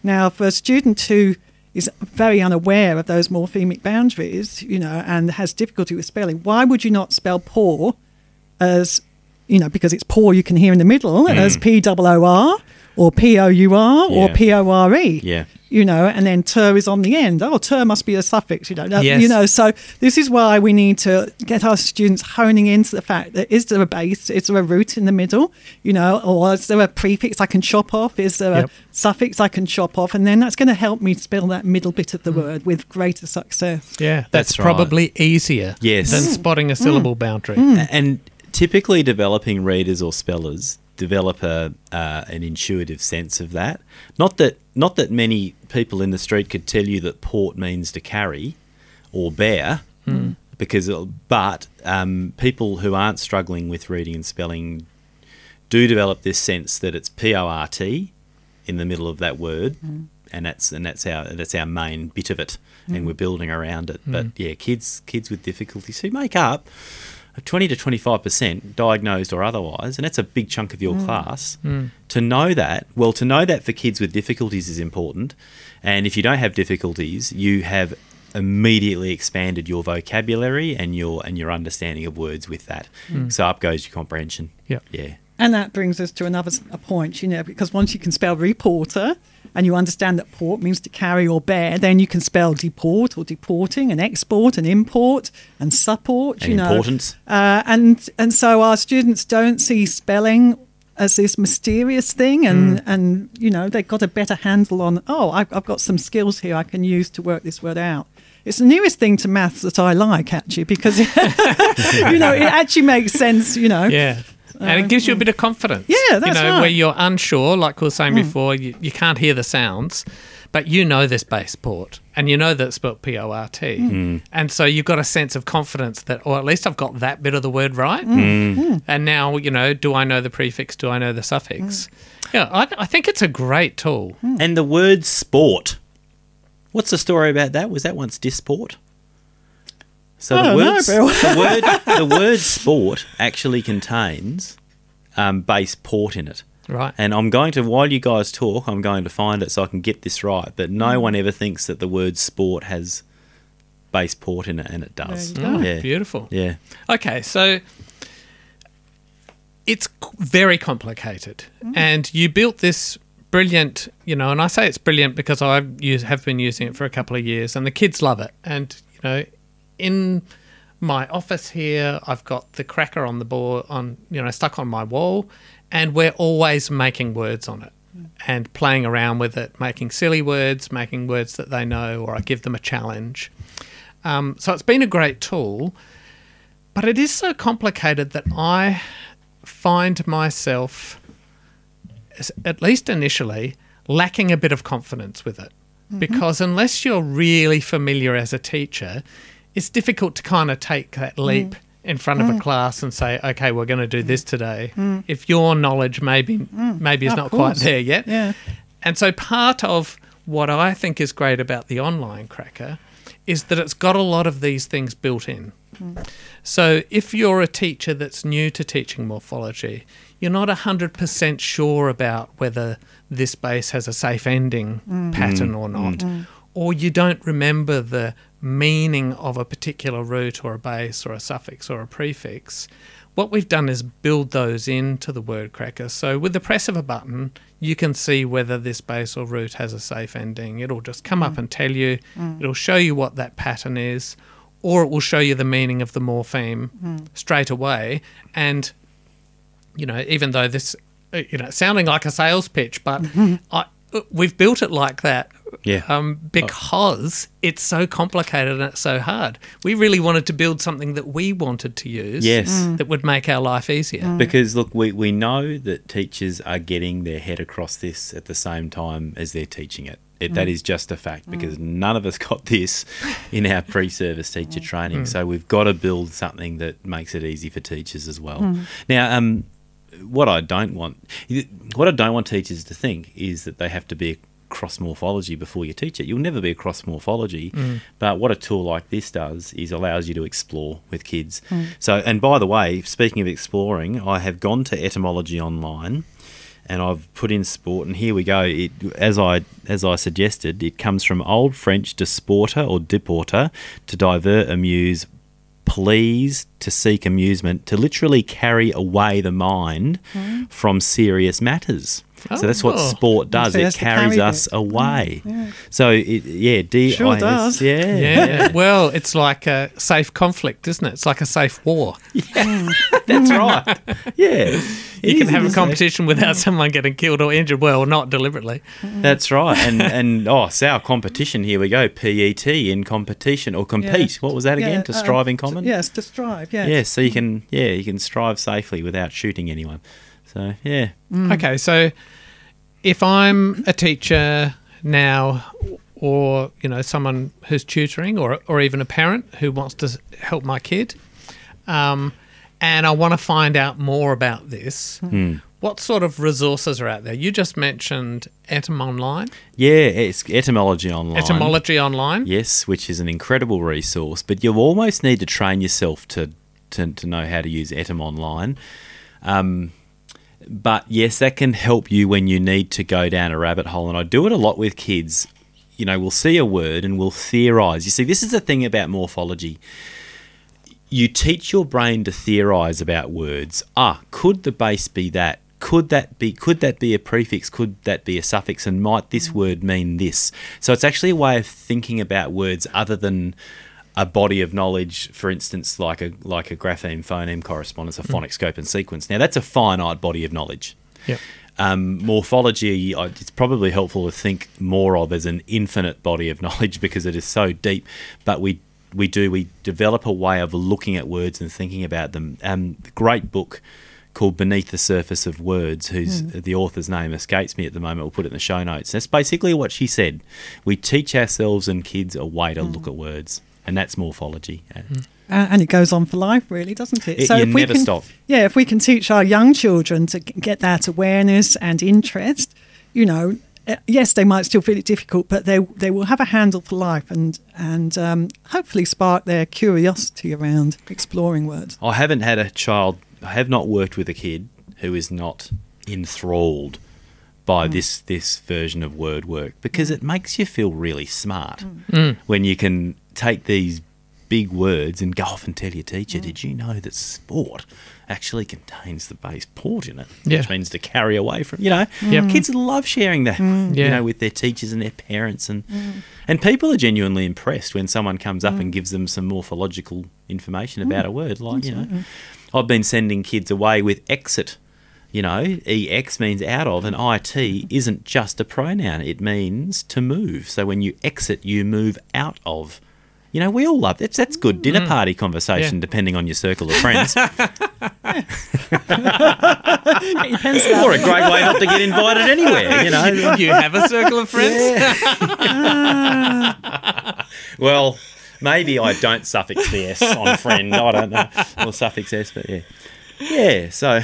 Now, for a student who is very unaware of those morphemic boundaries, you know, and has difficulty with spelling, why would you not spell poor as you know, because it's poor you can hear in the middle hmm. as P O O R or P O U R or P O R E. Yeah. You know, and then ter is on the end. Oh, ter must be a suffix, you know. That- Yes. You know, so this is why we need to get our students honing into the fact that is there a base, is there a root in the middle, you know, or is there a prefix I can chop off? Is there Yep. a suffix I can chop off? And then that's going to help me spell that middle bit of the mm. word with greater success. Yeah, that's, That's right. probably easier Yes. than Mm. spotting a syllable mm. boundary. Mm. A- And typically, developing readers or spellers develop a uh, an intuitive sense of that. Not that not that many people in the street could tell you that port means to carry or bear, hmm. because uh, but um, people who aren't struggling with reading and spelling do develop this sense that it's P O R T in the middle of that word, hmm. and that's and that's our that's our main bit of it, and hmm. we're building around it. But yeah, kids kids with difficulties who make up twenty to twenty five percent diagnosed or otherwise, and that's a big chunk of your mm. class. Mm. To know that, well, to know that for kids with difficulties is important, and if you don't have difficulties, you have immediately expanded your vocabulary and your and your understanding of words with that. Mm. So up goes your comprehension. Yep. Yeah. And that brings us to another s- a point, you know, because once you can spell reporter and you understand that port means to carry or bear, then you can spell deport or deporting and export and import and support, And you know. importance. Uh, and and so our students don't see spelling as this mysterious thing and and you know they've got a better handle on oh I've, I've got some skills here I can use to work this word out. It's the nearest thing to maths that I like actually because [LAUGHS] you know it actually makes sense you know Yeah. And it gives you a bit of confidence. Yeah, You that's know, right. Hmm. where you're unsure, like we were saying before, you, you can't hear the sounds, but you know this base port and you know that it's spelled P O R T. Hmm. And so you've got a sense of confidence that, or at least I've got that bit of the word right. Hmm. And now, you know, do I know the prefix? Do I know the suffix? Yeah, I, I think it's a great tool. And the word sport. What's the story about that? Was that once disport? So the word, know, the word the word sport actually contains um, base port in it. Right. And I'm going to, while you guys talk, I'm going to find it so I can get this right. But no Mm. one ever thinks that the word sport has base port in it, and it does. There. Yeah. Beautiful. Yeah. Okay, so it's very complicated, and you built this brilliant, you know, and I say it's brilliant because I have been using it for a couple of years, and the kids love it. And you know, in my office here, I've got the cracker on the board, on you know, stuck on my wall, and we're always making words on it. And playing around with it, making silly words, making words that they know, or I give them a challenge. Um, so it's been a great tool. But it is so complicated that I find myself, at least initially, lacking a bit of confidence with it. Because unless you're really familiar as a teacher, it's difficult to kind of take that leap mm. in front of a mm. class and say, okay, we're going to do mm. this today. If your knowledge maybe maybe is oh, Of not quite there yet. Yeah. And so part of what I think is great about the online cracker is that it's got a lot of these things built in. So if you're a teacher that's new to teaching morphology, you're not 100% sure about whether this base has a safe ending pattern or not, or you don't remember the meaning of a particular root or a base or a suffix or a prefix, what we've done is build those into the word cracker. So with the press of a button, you can see whether this base or root has a safe ending. It'll just come up mm. and tell you. Mm. It'll show you what that pattern is, or it will show you the meaning of the morpheme mm. straight away. And you know, even though this, you know, sounding like a sales pitch, but [LAUGHS] I, we've built it like that Yeah. um, because it's so complicated and it's so hard. We really wanted to build something that we wanted to use Yes. Mm. that would make our life easier. Because look, we, we know that teachers are getting their head across this at the same time as they're teaching it. it That is just a fact because none of us [LAUGHS] got this in our pre-service teacher training. So we've got to build something that makes it easy for teachers as well. Now, um, what I don't want, what I don't want teachers to think is that they have to be a cross morphology before you teach it. You'll never be a cross morphology, mm. but what a tool like this does is allows you to explore with kids. Mm. So, and by the way, speaking of exploring, I have gone to etymology online. And I've put in sport, and here we go. It, as I as I suggested, it comes from Old French disporter or diporter, to divert, amuse, please, to seek amusement, to literally carry away the mind hmm. from serious matters. So that's what Oh. sport does. So It carries carry us bit. away. So it, yeah, D Sure I S- does. Yeah, Yeah. well, it's like a safe conflict, isn't it? It's like a safe war. [LAUGHS] Yeah, that's right. [LAUGHS] Yeah, You can have a say. competition without mm. someone getting killed or injured. Well, not deliberately. Mm-hmm. That's right. And and oh, so our competition. Here we go. PET in competition or compete. What was that again? Yeah, to uh, strive in um, common. Yes, to strive. Yeah. Yeah. so you can yeah you can strive safely without shooting anyone. So yeah, Okay, so if I'm a teacher now, or you know someone who's tutoring, or or even a parent who wants to help my kid, um, and I want to find out more about this, what sort of resources are out there? You just mentioned Etym Online, yeah, it's etymology online. Etymology Online. Yes, which is an incredible resource, but you almost need to train yourself to to, to know how to use Etym online. Um, but yes, that can help you when you need to go down a rabbit hole, and I do it a lot with kids. You know, we'll see a word and we'll theorize. You see, this is the thing about morphology. You teach your brain to theorize about words. Ah, could the base be that? Could that be could that be a prefix? Could that be a suffix? And might this word mean this? So it's actually a way of thinking about words other than a body of knowledge, for instance, like a like a grapheme phoneme correspondence, a phonic scope and sequence. Now that's a finite body of knowledge. Yep. Um, morphology, it's probably helpful to think more of as an infinite body of [LAUGHS] knowledge because it is so deep. But we we do we develop a way of looking at words and thinking about them. Um, great book called Beneath the Surface of Words, whose the author's name escapes me at the moment. We'll put it in the show notes. That's basically what she said. We teach ourselves and kids a way to look at words, and that's morphology. Uh, and it goes on for life, really, doesn't it? It- you if we never can, stop. Yeah, if we can teach our young children to get that awareness and interest, you know, uh, yes, they might still feel it difficult, but they they will have a handle for life and and um, hopefully spark their curiosity around exploring words. I haven't had a child, I have not worked with a kid who is not enthralled by this this version of word work because it makes you feel really smart when you can take these big words and go off and tell your teacher, did you know that sport actually contains the base port in it, Yeah. which means to carry away from, you know, Yep. kids love sharing that, mm. you Yeah. know, with their teachers and their parents and mm. and people are genuinely impressed when someone comes up mm. and gives them some morphological information about a word, like you know. I've been sending kids away with exit. You know, ex means out of, and it mm-hmm. isn't just a pronoun. It means to move. So when you exit, you move out of. You know, we all love that's that's good dinner mm. party conversation, Yeah. depending on your circle of friends, Get your pencil out. or a great way not to get invited anywhere. You [LAUGHS] know, you have a circle of friends. [LAUGHS] Well, maybe I don't suffix the S on friend. I don't know. Or suffix S, but yeah. Yeah, so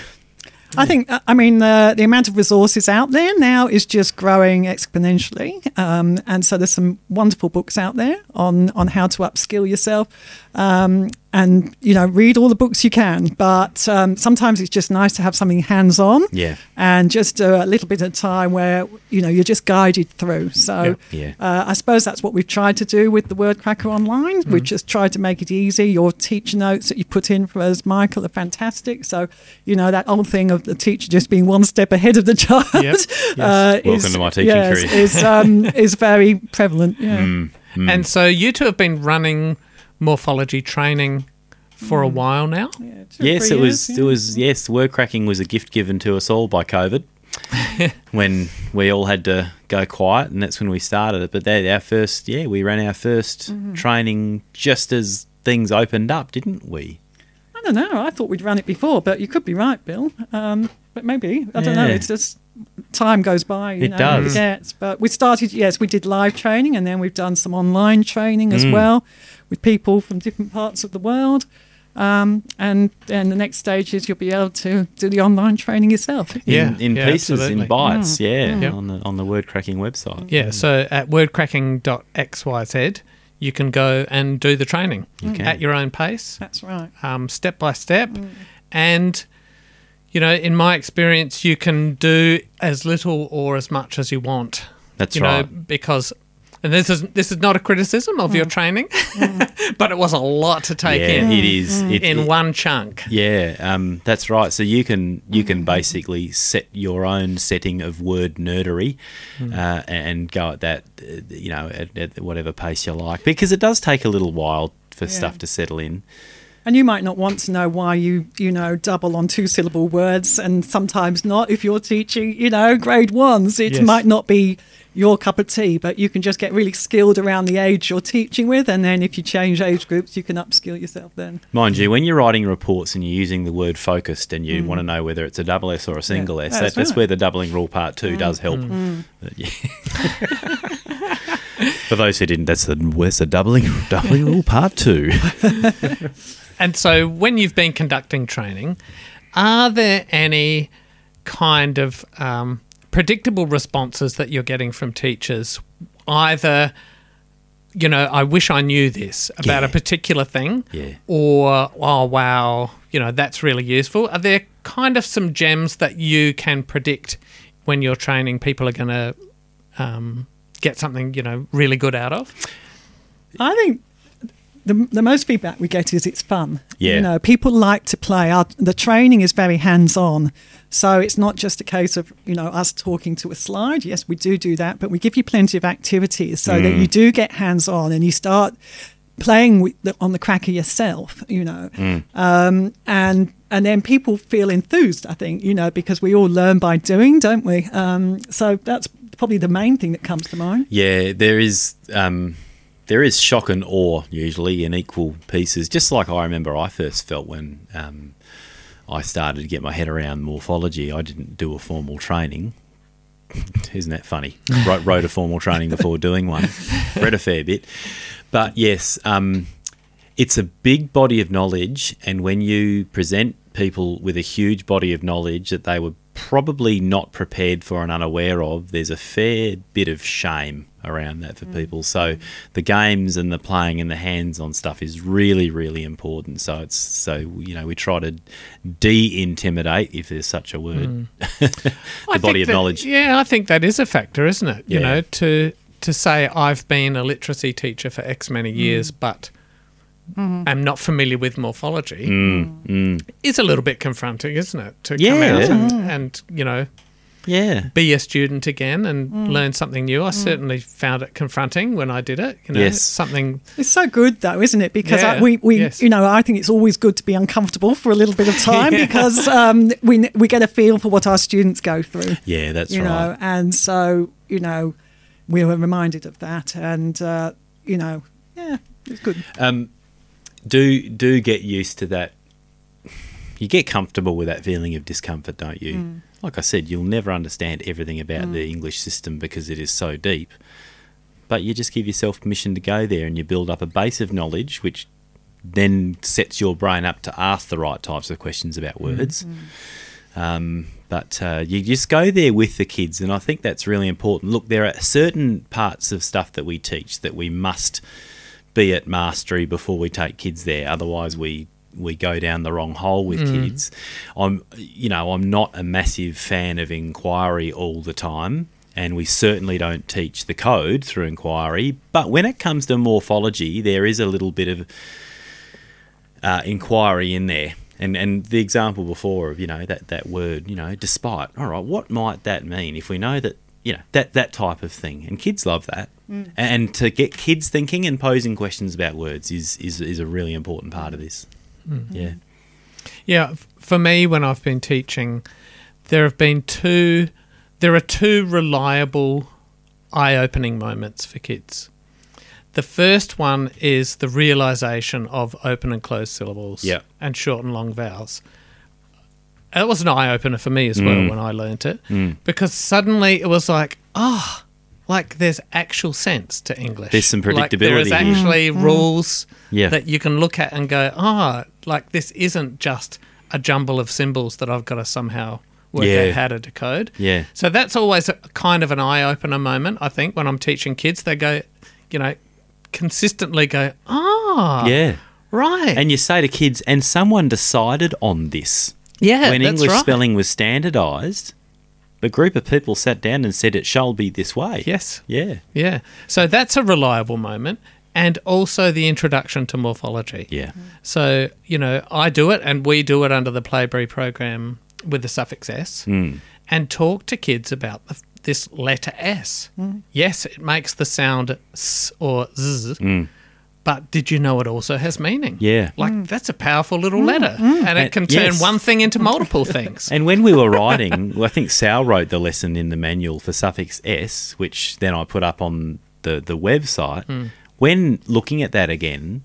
I think, uh, I mean, uh, the amount of resources out there now is just growing exponentially. Um, and so there's some wonderful books out there on, on how to upskill yourself. Um, and, you know, read all the books you can. But um, sometimes it's just nice to have something hands on Yeah. and just a little bit of time where, you know, you're just guided through. So Yeah. uh, I suppose that's what we've tried to do with the Word Cracker Online. We've just tried to make it easy. Your teacher notes that you put in for us, Michael, are fantastic. So, you know, that old thing of the teacher just being one step ahead of the child Yep. [LAUGHS] uh, Welcome is, to my teaching yes, career. is, um, is very prevalent. Yeah. And so you two have been running morphology training for a while now. Yeah, yes, three it was years, it was yes, word cracking was a gift given to us all by COVID. [LAUGHS] when we all had to go quiet and that's when we started it. But that our first yeah, we ran our 1st Mm-hmm. training just as things opened up, didn't we? I don't know. I thought we'd run it before, but you could be right, Bill. Um, but maybe I don't know. It's just time goes by. You It know, does. You forget. But we started. Yes, we did live training, and then we've done some online training Mm. as well with people from different parts of the world. Um, and then the next stage is you'll be able to do the online training yourself. In, Yeah, in yeah, pieces, absolutely. in bites, yeah, Yep. on the on the word cracking website. Yeah, so at wordcracking.xyz, you can go and do the training can. at your own pace, That's right. um, step by step. And, you know, in my experience, you can do as little or as much as you want. That's you right. know, because. And this is this is not a criticism of your training, [LAUGHS] but it was a lot to take yeah, in it is. It, in it- one chunk. Yeah, um, that's right. So you can you can basically set your own setting of word nerdery, uh, and go at that, uh, you know, at, at whatever pace you like, because it does take a little while for Yeah. stuff to settle in. And you might not want to know why you, you know, double on two syllable words and sometimes not. If you're teaching, you know, grade ones, it Yes. might not be your cup of tea, but you can just get really skilled around the age you're teaching with. And then if you change age groups, you can upskill yourself then. Mind you, when you're writing reports and you're using the word focused and you want to know whether it's a double S or a single S, Mm. that's that, that's right. Mm. where the doubling rule part two does help. Yeah. [LAUGHS] For those who didn't, that's the where's the doubling doubling rule part two. [LAUGHS] And so, when you've been conducting training, are there any kind of um, predictable responses that you're getting from teachers? Either, you know, I wish I knew this about Yeah. a particular thing, Yeah. or oh wow, you know, that's really useful. Are there kind of some gems that you can predict when you're training? People are going to um, get something, you know, really good out of. I think the, the most feedback we get is it's fun. Yeah. You know, people like to play. Our, the training is very hands on. So it's not just a case of, you know, us talking to a slide. Yes, we do do that, but we give you plenty of activities so that you do get hands on and you start playing with the, on the cracker yourself, you know. Um, and and then people feel enthused, I think, you know, because we all learn by doing, don't we? Um, so that's probably the main thing that comes to mind. Yeah, there is um, there is shock and awe usually in equal pieces. Just like I remember I first felt when um, I started to get my head around morphology. I didn't do a formal training. [LAUGHS] Isn't that funny? wrote, wrote a formal training before doing one. [LAUGHS] Read a fair bit, but yes, um, it's a big body of knowledge, and when you present people with a huge body of knowledge that they were probably not prepared for and unaware of, there's a fair bit of shame around that for people. So the games and the playing and the hands-on stuff is really, really important. So it's so you know we try to de-intimidate, if there's such a word, [LAUGHS] the I body of that- knowledge. Yeah, I think that is a factor, isn't it? You Yeah. know, to to say I've been a literacy teacher for X many Mm. years, but am not familiar with morphology Mm, is a little bit confronting, isn't it? To come Yeah. out and, and you know Yeah. be a student again and Mm. learn something new. I certainly found it confronting when I did it. You know, Yes. something. It's so good though, isn't it? Because Yeah, I, we, we yes. you know, I think it's always good to be uncomfortable for a little bit of [LAUGHS] time because um, we we get a feel for what our students go through. Yeah, that's you right. know, and so you know, we were reminded of that, and uh, you know, yeah, it's good. um, do do get used to that. You get comfortable with that feeling of discomfort, don't you? Mm. Like I said, you'll never understand everything about the English system because it is so deep. But you just give yourself permission to go there, and you build up a base of knowledge, which then sets your brain up to ask the right types of questions about words. Um, but uh, you just go there with the kids, and I think that's really important. Look, there are certain parts of stuff that we teach that we must be at mastery before we take kids there. Otherwise, we we go down the wrong hole with kids. I'm, you know, I'm not a massive fan of inquiry all the time, and we certainly don't teach the code through inquiry. But when it comes to morphology, there is a little bit of uh, inquiry in there. And, and the example before of you know that, that word you know despite all right what might that mean if we know that you know that that type of thing and kids love that mm. and to get kids thinking and posing questions about words is is, is a really important part of this mm. yeah Yeah, for me, when I've been teaching, there have been two. There are two reliable eye-opening moments for kids. The first one is the realization of open and closed syllables Yeah. and short and long vowels. It was an eye opener for me as well Mm. when I learnt it because suddenly it was like, ah, like there's actual sense to English. There's some Like there is predictability here. actually rules Yeah. that you can look at and go, ah, like this isn't just a jumble of symbols that I've got to somehow work Yeah. out how to decode. Yeah. So that's always a kind of an eye opener moment, I think, when I'm teaching kids. They go, you know, consistently go, ah, yeah right. and you say to kids and someone decided on this yeah, when that's english right. spelling was standardized a group of people sat down and said it shall be this way Yes. yeah Yeah. So that's a reliable moment. And also the introduction to morphology. yeah So, you know, I do it and we do it under the Playberry program with the suffix S Mm. and talk to kids about the, this letter S. Yes, it makes the sound S or Z, Mm. But did you know it also has meaning? Yeah. Like mm. that's a powerful little mm. letter. Mm. And it can turn yes. one thing into [LAUGHS] multiple things. And when we were writing, well, I think Sal wrote the lesson in the manual for suffix s, which then I put up on the, the website. Hmm. When looking at that again,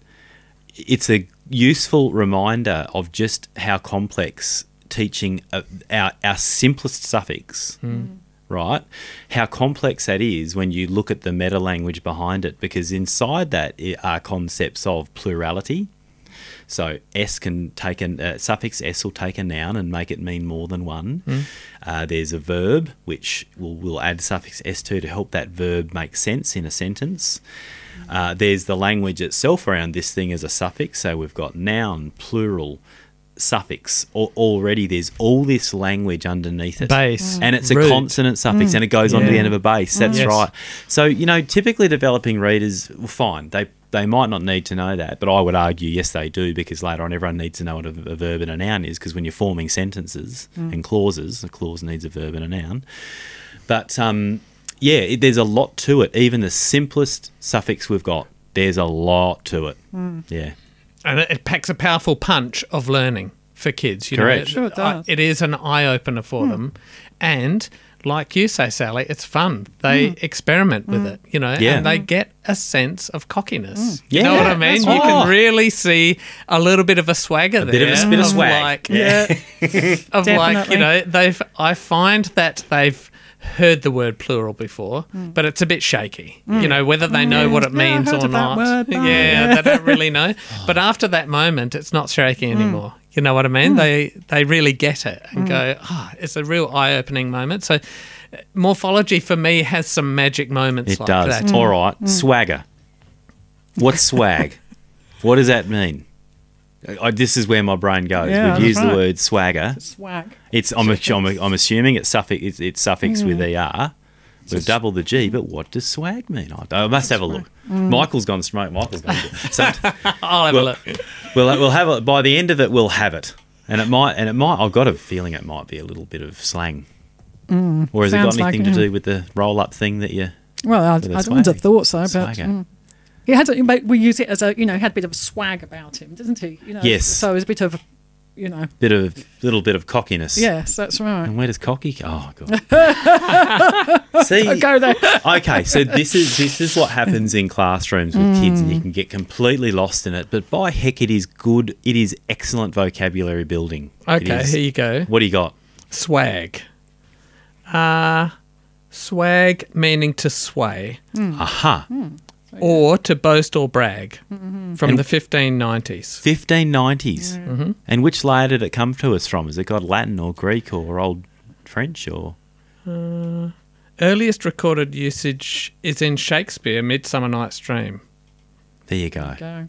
it's a useful reminder of just how complex teaching uh, our, our simplest suffix, right? How complex that is when you look at the meta language behind it, because inside that are concepts of plurality. So s can take a uh, suffix s will take a noun and make it mean more than one. Uh, there's a verb which will will add suffix s to to help that verb make sense in a sentence. Uh, there's the language itself around this thing as a suffix. So we've got noun, plural, suffix. Al- already there's all this language underneath it. Base. Mm. And it's a Root. consonant suffix mm. and it goes on to the end of a base. That's Yes. right. So, you know, typically developing readers, well, fine, they they might not need to know that, but I would argue, yes, they do, because later on everyone needs to know what a, a verb and a noun is, because when you're forming sentences mm. and clauses, a clause needs a verb and a noun. But um, yeah, it, there's a lot to it. Even the simplest suffix we've got, there's a lot to it. Yeah. And it, it packs a powerful punch of learning for kids. You Correct. Know, Sure it does. It is an eye opener for hmm. them, and like you say, Sally, it's fun. They hmm. experiment with hmm. it, you know, Yeah. and they get a sense of cockiness. You know what I mean? You right. can really see a little bit of a swagger there. A bit of a bit of swag. Like, Yeah. [LAUGHS] of like you know they've I find that they've heard the word plural before, hmm. but it's a bit shaky. You hmm. know whether they know what it means heard or not. word, no. yeah, they don't really know. [LAUGHS] But after that moment, it's not shaky hmm. anymore. You know what I mean? They they really get it and go, oh, it's a real eye opening moment. So. Morphology for me has some magic moments It like does. that. All right. Swagger. What's swag? [LAUGHS] what does that mean? I, this is where my brain goes. Yeah, We've used the word swagger. Swag. It's I'm, I'm, I'm assuming it's suffix it's, it's suffix with er. We've doubled the G, but what does swag mean? I, I must have a look. Michael's gone smoke. Michael's gone. [LAUGHS] So, I'll have a look. we'll we'll have it by the end of it. We'll have it, and it might and it might. I've got a feeling it might be a little bit of slang. or has it got sounds like anything to yeah. do with the roll up thing that you? Well, I, I With a wouldn't have thought so, but mm. He had. A, but we use it as a you know he had a bit of swag about him, doesn't he? You know, Yes. So it was a bit of, you know, Bit of little bit of cockiness. yes, that's right. And where does cocky? go? Oh god. [LAUGHS] See, Go there. okay, so this is this is what happens in classrooms with kids, and you mm. can get completely lost in it. But by heck, it is good. It is excellent vocabulary building. Okay, is- here you go. What do you got? Swag. Uh, swag meaning to sway mm. Aha. Mm. Or to boast or brag mm-hmm. from the 1590s. 1590s. Mm-hmm. And which layer did it come to us from? Has it got Latin or Greek or Old French or? Uh, earliest recorded usage is in Shakespeare, Midsummer Night's Dream. There you go. Go.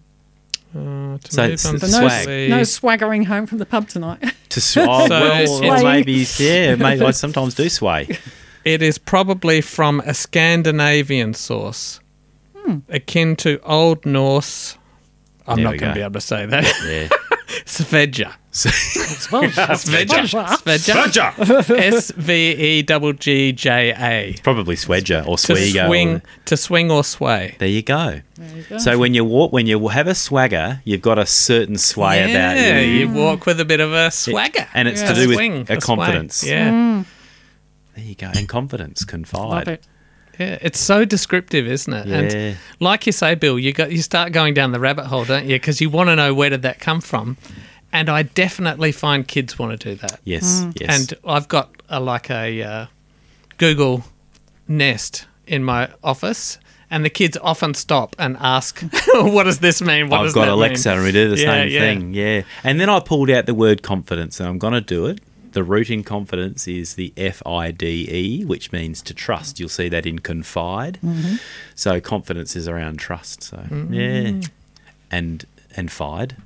Uh, to So move it's the No, swag. no swaggering home from the pub tonight. To sw- oh, So well, it's- maybe yeah, [LAUGHS] maybe I sometimes do sway. It is probably from a Scandinavian source, Hmm. akin to Old Norse. I'm There not going to be able to say that. Yeah. [LAUGHS] Svedja. Svedja. [LAUGHS] Svedja. Swedger. S V E double G J A. Probably Swedger or To Swego. swing, or- to swing or sway. There you go. There you go. So when you walk, when you have a swagger, you've got a certain sway about yeah, you. you walk with a bit of a swagger, and it's to do with swing, a sway. confidence. Yeah, mm. There you go. And confidence, Love confide. It. yeah, it's so descriptive, isn't it? Yeah. And like you say, Bill, you got you start going down the rabbit hole, don't you? Because you want to know where did that come from, and I definitely find kids want to do that. Yes, yes. And I've got a, like a uh, Google Nest in my office, and the kids often stop and ask, [LAUGHS] "What does this mean? What I've does got that Alexa, mean?" and we do the Yeah, same yeah. thing. Yeah. And then I pulled out the word confidence, and I'm going to do it. The root in confidence is the F I D E, which means to trust. You'll see that in confide. Mm-hmm. So confidence is around trust. So Mm. yeah, and and fide.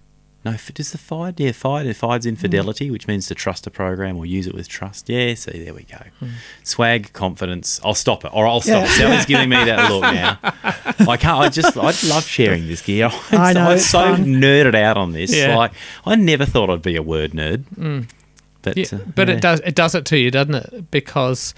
No, f- does the fide? Yeah, fide. Fide's infidelity, which means to trust a program or use it with trust. Yeah, see, there we go. Mm. Swag, confidence. I'll stop it, or I'll stop. Yeah. it. Sally's giving me that look now. [LAUGHS] I can't. I just. I love sharing this gear. [LAUGHS] I'm, I so- know, I'm so fun. nerded out on this. Yeah. Like I never thought I'd be a word nerd. But Yeah, uh, but yeah. it does it does it to you, doesn't it? Because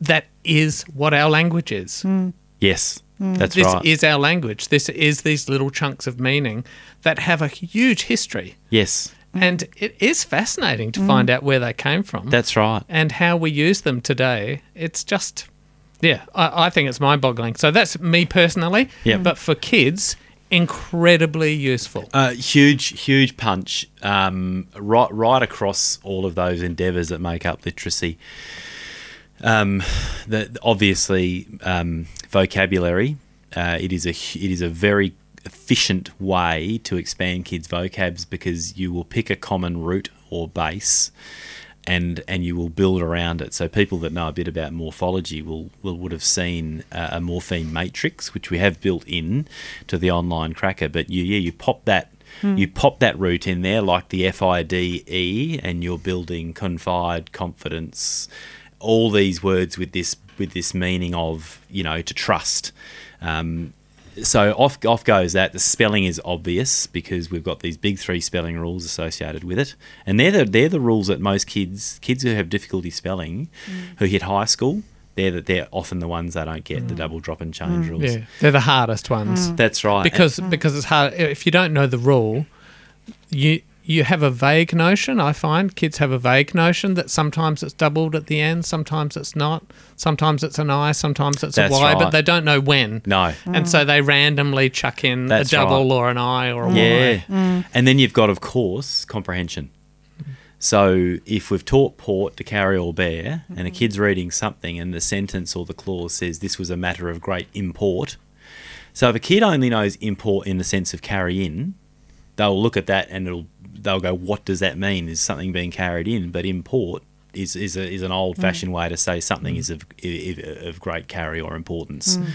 that is what our language is. Hmm. Yes. Hmm. That's right. this right. is our language. This is these little chunks of meaning that have a huge history. yes, And it is fascinating to hmm. find out where they came from that's right. and how we use them today. It's just, yeah, I, I think it's mind boggling. So that's me personally. Yeah. But for kids, incredibly useful. Uh, huge, huge punch um, right, right across all of those endeavours that make up literacy. Um, the, obviously, um, vocabulary. Uh, it is a it is a very efficient way to expand kids' vocabs because you will pick a common root or base, and and you will build around it. So people that know a bit about morphology will, will would have seen a morpheme matrix, which we have built in to the online cracker. But you yeah you pop that you pop that root in there like the F I D E, and you're building confide, confidence, all these words with this with this meaning of you know to trust. Um, so off off goes that. The spelling is obvious because we've got these big three spelling rules associated with it, and they're the they're the rules that most kids kids who have difficulty spelling, mm. who hit high school, they're the, they're often the ones that don't get the mm. double drop and change mm. rules. yeah, they're the hardest ones. That's right. because because it's hard if you don't know the rule you you have a vague notion i find kids have a vague notion that sometimes it's doubled at the end sometimes it's not sometimes it's an i sometimes it's That's a y but they don't know when no. and so they randomly chuck in That's a double right. or an i or a y Yeah. Mm. And then you've got, of course, comprehension. So if we've taught port to carry or bear, and a mm-hmm. kid's reading something and the sentence or the clause says this was a matter of great import. So if a kid only knows import in the sense of carry in, they'll look at that and it'll they'll go, What does that mean? Is something being carried in? But import is is, a, is an old fashioned mm. way to say something is of, mm. of, of great carry or importance. Mm.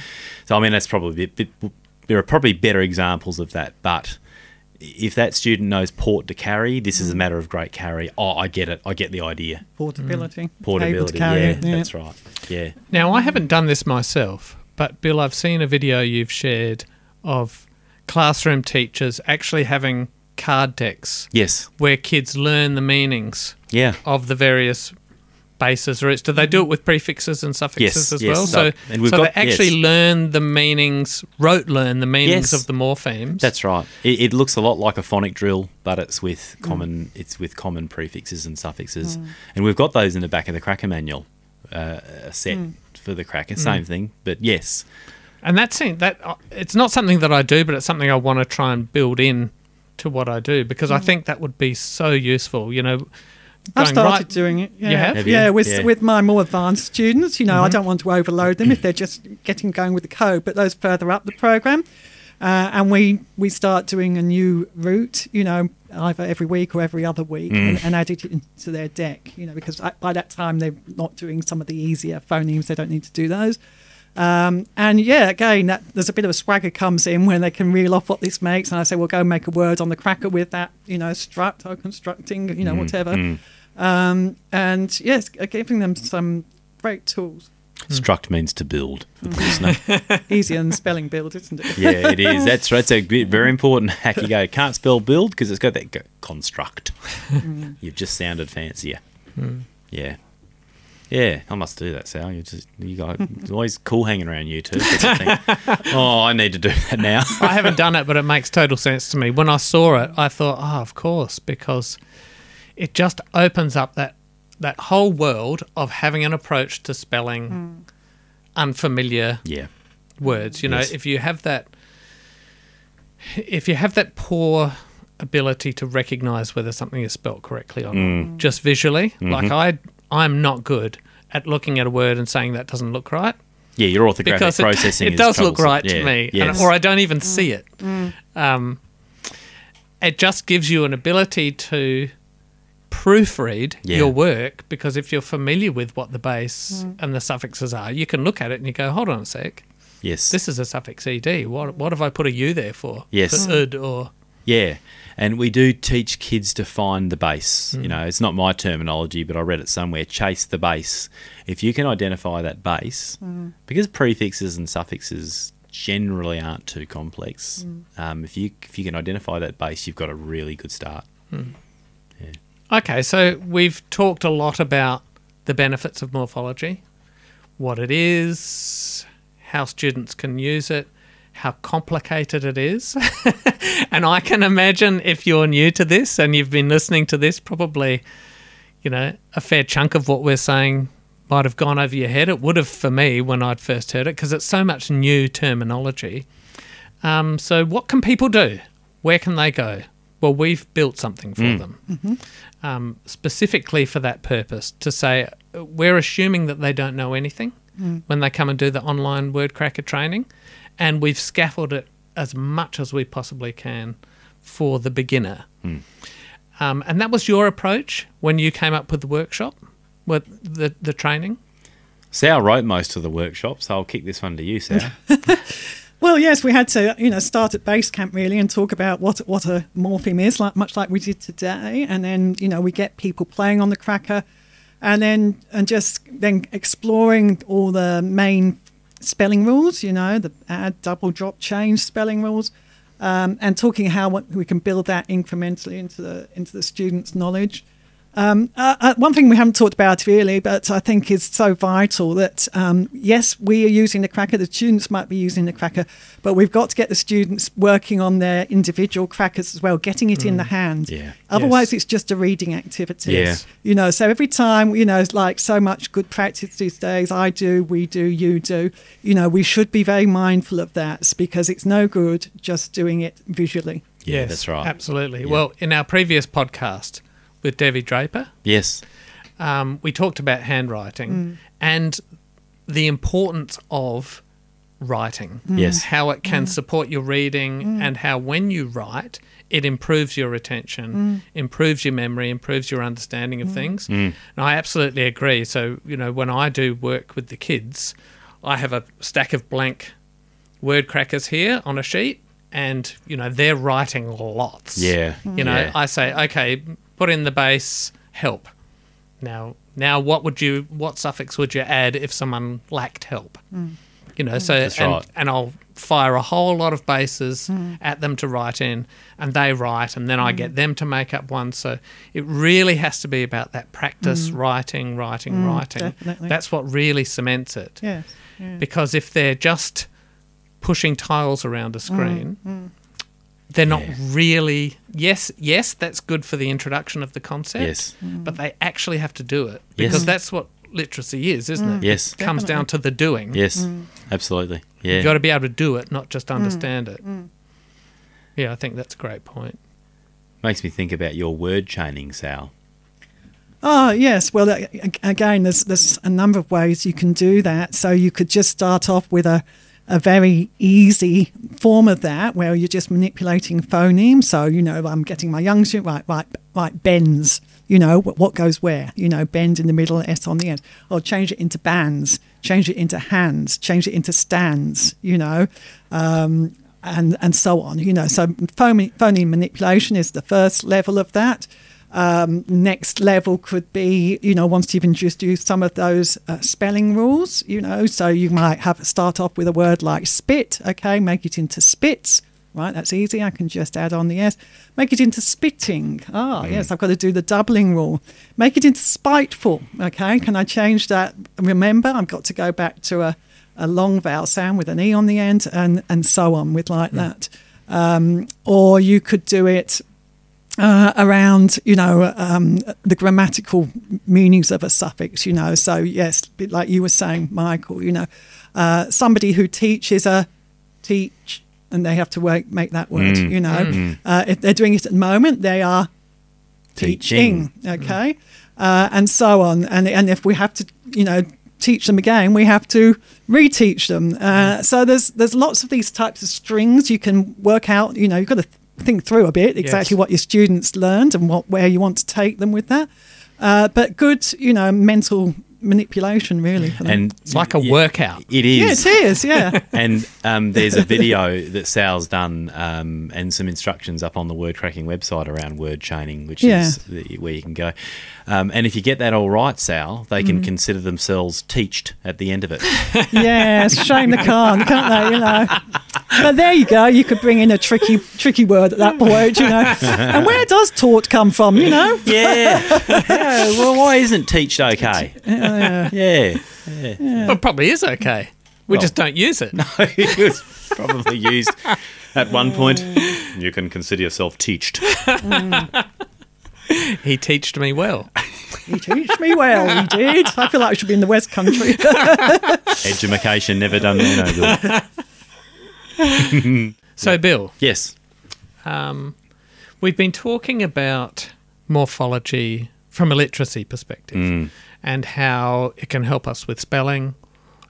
So I mean that's probably a bit, bit, there are probably better examples of that, but if that student knows port to carry, this is a matter of great carry. Oh, I get it. I get the idea. Portability. Able to Portability. carry Yeah, it, yeah. that's right. Yeah. now i haven't done this myself but bill i've seen a video you've shared of classroom teachers actually having card decks Yes. where kids learn the meanings Yeah. of the various bases roots. Do they do it with prefixes and suffixes Yes, as yes. well? So- So, and we've so got- they actually yes. learn the meanings, rote learn the meanings of the morphemes. That's right. It, it looks a lot like a phonic drill, but it's with common it's with common prefixes and suffixes, and we've got those in the back of the cracker manual, uh, a set for the cracker. Same thing, but yes, and that's it, that. uh, It's not something that I do, but it's something I want to try and build in to what I do because I mm. think that would be so useful. You know, I've started right- doing it. Yeah, You have? Have you? yeah, with Yeah. with my more advanced students. You know, I mm-hmm. don't want to overload them if they're just getting going with the code. But those further up the program, uh, and we we start doing a new root. You know, either every week or every other week, mm. and, and add it into their deck. You know, because I- by that time they're not doing some of the easier phonemes. They don't need to do those. Um, and yeah, again, that, there's a bit of a swagger comes in when they can reel off what this makes. And I say, well, go make a word on the cracker with that, you know, struct or constructing, you know, whatever. Um, and yes, uh, giving them some great tools. struct means to build for the listener. Easier than spelling build, isn't it? yeah, it is. That's right. It's a [LAUGHS] very important hack. You go can't spell build because it's got that go, construct. [LAUGHS] You've just sounded fancier. Yeah. Yeah, I must do that, Sal. You just you got it's always cool hanging around you too. [LAUGHS] Oh, I need to do that now. [LAUGHS] I haven't done it, but it makes total sense to me. When I saw it, I thought, oh, of course, because it just opens up that that whole world of having an approach to spelling hmm. unfamiliar yeah, words. You know, Yes. if you have that, if you have that poor ability to recognize whether something is spelt correctly or not, mm. just visually, mm-hmm. like I, I'm not good at looking at a word and saying that doesn't look right yeah. Your orthographic because it, processing it is does look right Yeah, to me, and- or I don't even see mm. it. Mm. Um, it just gives you an ability to proofread Yeah. your work because if you're familiar with what the base mm. and the suffixes are, you can look at it and you go, "Hold on a sec, yes. this is a suffix ed. What what have I put a u there for? Yes. for ud or Yeah, and we do teach kids to find the base. Hmm. You know, it's not my terminology, but I read it somewhere. Chase the base. If you can identify that base, Hmm. because prefixes and suffixes generally aren't too complex. Hmm. Um, if you if you can identify that base, you've got a really good start. Okay, so we've talked a lot about the benefits of morphology, what it is, how students can use it, how complicated it is. [LAUGHS] and I can imagine if you're new to this and you've been listening to this, probably, you know, a fair chunk of what we're saying might have gone over your head. It would have for me when I'd first heard it because it's so much new terminology. Um, so, what can people do? Where can they go? Well, we've built something for them um, specifically for that purpose to say uh, we're assuming that they don't know anything when they come and do the online word cracker training, and we've scaffolded it as much as we possibly can for the beginner. Um, and that was your approach when you came up with the workshop, with the, the training. Sal wrote most of the workshops. So I'll kick this one to you, Sal. [LAUGHS] Well, yes, we had to, you know, start at base camp really and talk about what what a morpheme is, like much like we did today, and then you know we get people playing on the cracker, and then and just then exploring all the main spelling rules, you know, the add, double, drop, change spelling rules, um, and talking how we can build that incrementally into the into the students' knowledge. Um, uh, uh, one thing we haven't talked about really, but I think is so vital that um, yes, we are using the cracker. The students might be using the cracker, but we've got to get the students working on their individual crackers as well, getting it in the hand. Yeah. Otherwise, Yes. it's just a reading activity. Yeah. You know, so every time, you know, it's like so much good practice these days. I do, we do, you do. You know, we should be very mindful of that because it's no good just doing it visually. Yeah, that's right. Absolutely. Yeah. Well, in our previous podcast with Debbie Draper, Yes. um, we talked about handwriting mm. and the importance of writing. Mm. Yes. How it can mm. support your reading and how when you write, it improves your retention, improves your memory, improves your understanding of things. And I absolutely agree. So, you know, when I do work with the kids, I have a stack of blank word crackers here on a sheet and, you know, they're writing lots. Yeah. You know, Yeah. I say, okay, put in the base help. Now, now, what would you, what suffix would you add if someone lacked help? Mm. You know, mm. so That's and, right. and I'll fire a whole lot of bases mm. at them to write in, and they write, and then I get them to make up one. So it really has to be about that practice, writing, writing, writing. definitely. That's what really cements it. Yes. Yeah. Because if they're just pushing tiles around a screen, Mm, they're not Yeah. really. Yes, yes, that's good for the introduction of the concept. Yes. but they actually have to do it Yes. because that's what literacy is, isn't it? Mm. Yes. it comes down to the doing. Yes. Mm. Absolutely. Yeah. You've got to be able to do it, not just mm. understand it. Yeah, I think that's a great point. Makes me think about your word chaining, Sal. Oh yes, well a- a- again, there's there's a number of ways you can do that. So you could just start off with a a very easy form of that, where you're just manipulating phonemes. So you know, I'm getting my young student right, right, right, bends. You know what, goes where. You know, bend in the middle, S on the end. Or change it into bands, change it into hands, change it into stands. You know. Um, and, and so on, you know. So phone, phoneme manipulation is the first level of that. Um, next level could be, you know, once you've introduced you some of those uh, spelling rules, you know, so you might have start off with a word like spit, okay, make it into spits, right? That's easy. I can just add on the s. Make it into spitting. Ah, yes, I've got to do the doubling rule. Make it into spiteful, okay? Can I change that? Remember, I've got to go back to a, a long vowel sound with an e on the end, and and so on with like that. Um, or you could do it uh, around, you know, um, the grammatical meanings of a suffix, you know. So, yes, like you were saying, Michael, you know, uh, somebody who teaches a teach and they have to work, make that word, Mm. you know. Uh, if they're doing it at the moment, they are teaching, Teaching. okay, uh, and so on. And, and if we have to, you know, teach them again, we have to reteach them. Uh, so there's there's lots of these types of strings you can work out. You know, you've got to think through a bit exactly Yes. what your students learned and what where you want to take them with that. Uh, but good, you know, mental manipulation really. And It's like a yeah, workout. it is yeah it is Yeah. [LAUGHS] [LAUGHS] and um, there's a video that Sal's done um, and some instructions up on the word cracking website around word chaining, which Yeah. is the, where you can go. Um, and if you get that all right, Sal, they Mm. can consider themselves teached at the end of it. [LAUGHS] yes, shame the can't, can't they? You know. But there you go. You could bring in a tricky, tricky word at that point, you know. And where does taught come from? You know. [LAUGHS] yeah. yeah. Well, why isn't teached okay? Yeah. yeah. Well, it probably is okay. We Well- just don't use it. [LAUGHS] No, it was probably used at one point. You can consider yourself teached. [LAUGHS] He teached me well. He teach me well. He did. I feel like I should be in the West Country. [LAUGHS] Education never done me no good. [LAUGHS] So, Bill, Yes. um, we've been talking about morphology from a literacy perspective and how it can help us with spelling.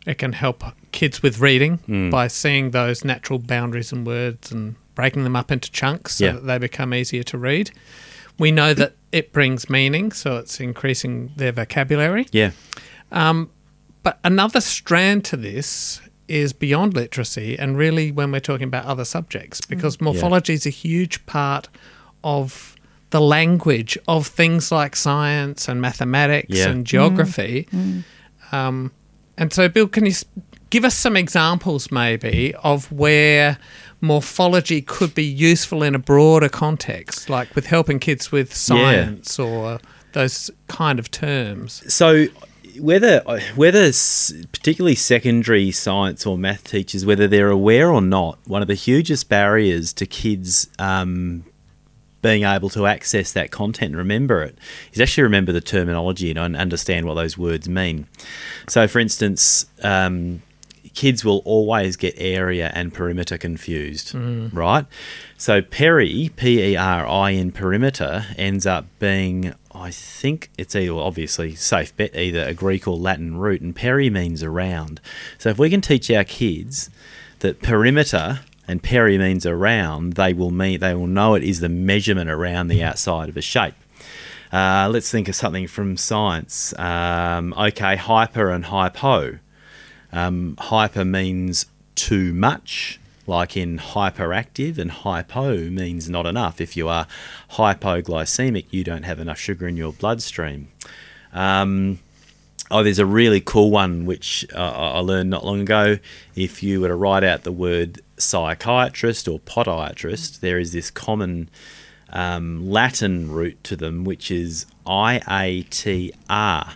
It can help kids with reading by seeing those natural boundaries and words and breaking them up into chunks so Yeah. that they become easier to read. We know that it brings meaning, so it's increasing their vocabulary. Yeah. Um, but another strand to this is beyond literacy, and really when we're talking about other subjects, because mm. morphology is a huge part of the language of things like science and mathematics Yeah. and geography. Mm. Mm. Um, and so, Bill, can you give us some examples maybe of where morphology could be useful in a broader context, like with helping kids with science or those kind of terms? So whether whether particularly secondary science or math teachers, whether they're aware or not, one of the hugest barriers to kids um, being able to access that content and remember it is actually remember the terminology and understand what those words mean. So, for instance, um, kids will always get area and perimeter confused, right? So, peri, P E R I in perimeter, ends up being, I think it's either, obviously, safe bet, either a Greek or Latin root, and peri means around. So, if we can teach our kids that perimeter and peri means around, they will mean they will know it is the measurement around the outside of a shape. Uh, let's think of something from science. Um, okay, hyper and hypo. Um, hyper means too much, like in hyperactive, and hypo means not enough. If you are hypoglycemic, you don't have enough sugar in your bloodstream. Um, oh, there's a really cool one which uh, I learned not long ago. If you were to write out the word psychiatrist or podiatrist, there is this common um, Latin root to them, which is IATR,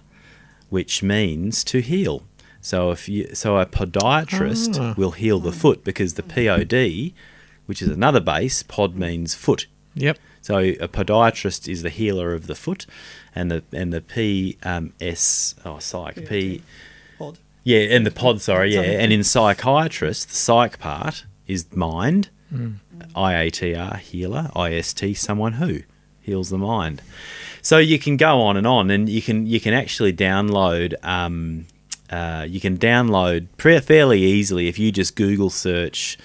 which means to heal. So if you, so a podiatrist Ah. will heal the foot because the POD, which is another base, pod means foot. Yep. So a podiatrist is the healer of the foot, and the and the P um, S oh psych P Pod. yeah and the pod sorry yeah and in psychiatrist the psych part is mind IATR healer IST someone who heals the mind. So you can go on and on, and you can you can actually download um, uh, you can download pre- fairly easily if you just Google search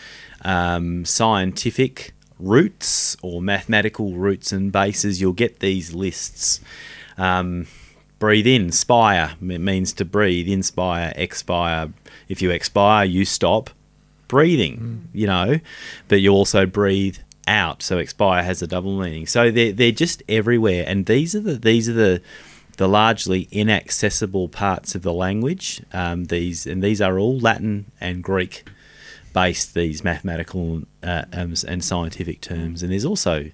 um, scientific roots or mathematical roots and bases. You'll get these lists. Um, breathe in, spire it means to breathe. Inspire, expire. If you expire, you stop breathing. You know, but you also breathe out. So expire has a double meaning. So they're they're just everywhere, and these are the these are the the largely inaccessible parts of the language. Um, these and these are all Latin and Greek based. These mathematical uh, um, and scientific terms, and there's also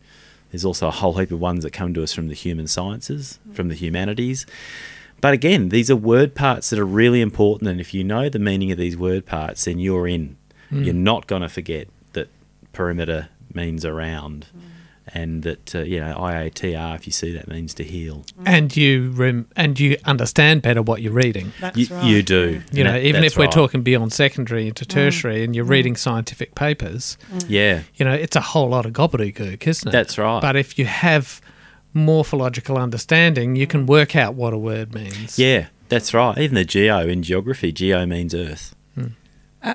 there's also a whole heap of ones that come to us from the human sciences, from the humanities. But again, these are word parts that are really important, and if you know the meaning of these word parts, then you're in. You're not going to forget that perimeter means around, and that uh, you know IATR, if you see that, means to heal. Mm. and you rem- and you understand better what you're reading. That's You, right. you do, You know, that- even if we're right. talking beyond secondary into mm. tertiary, and you're mm. reading scientific papers, yeah, you know, it's a whole lot of gobbledygook, isn't it? That's right. But if you have morphological understanding, you can work out what a word means. yeah, that's right. Even the geo in geography, geo means Earth.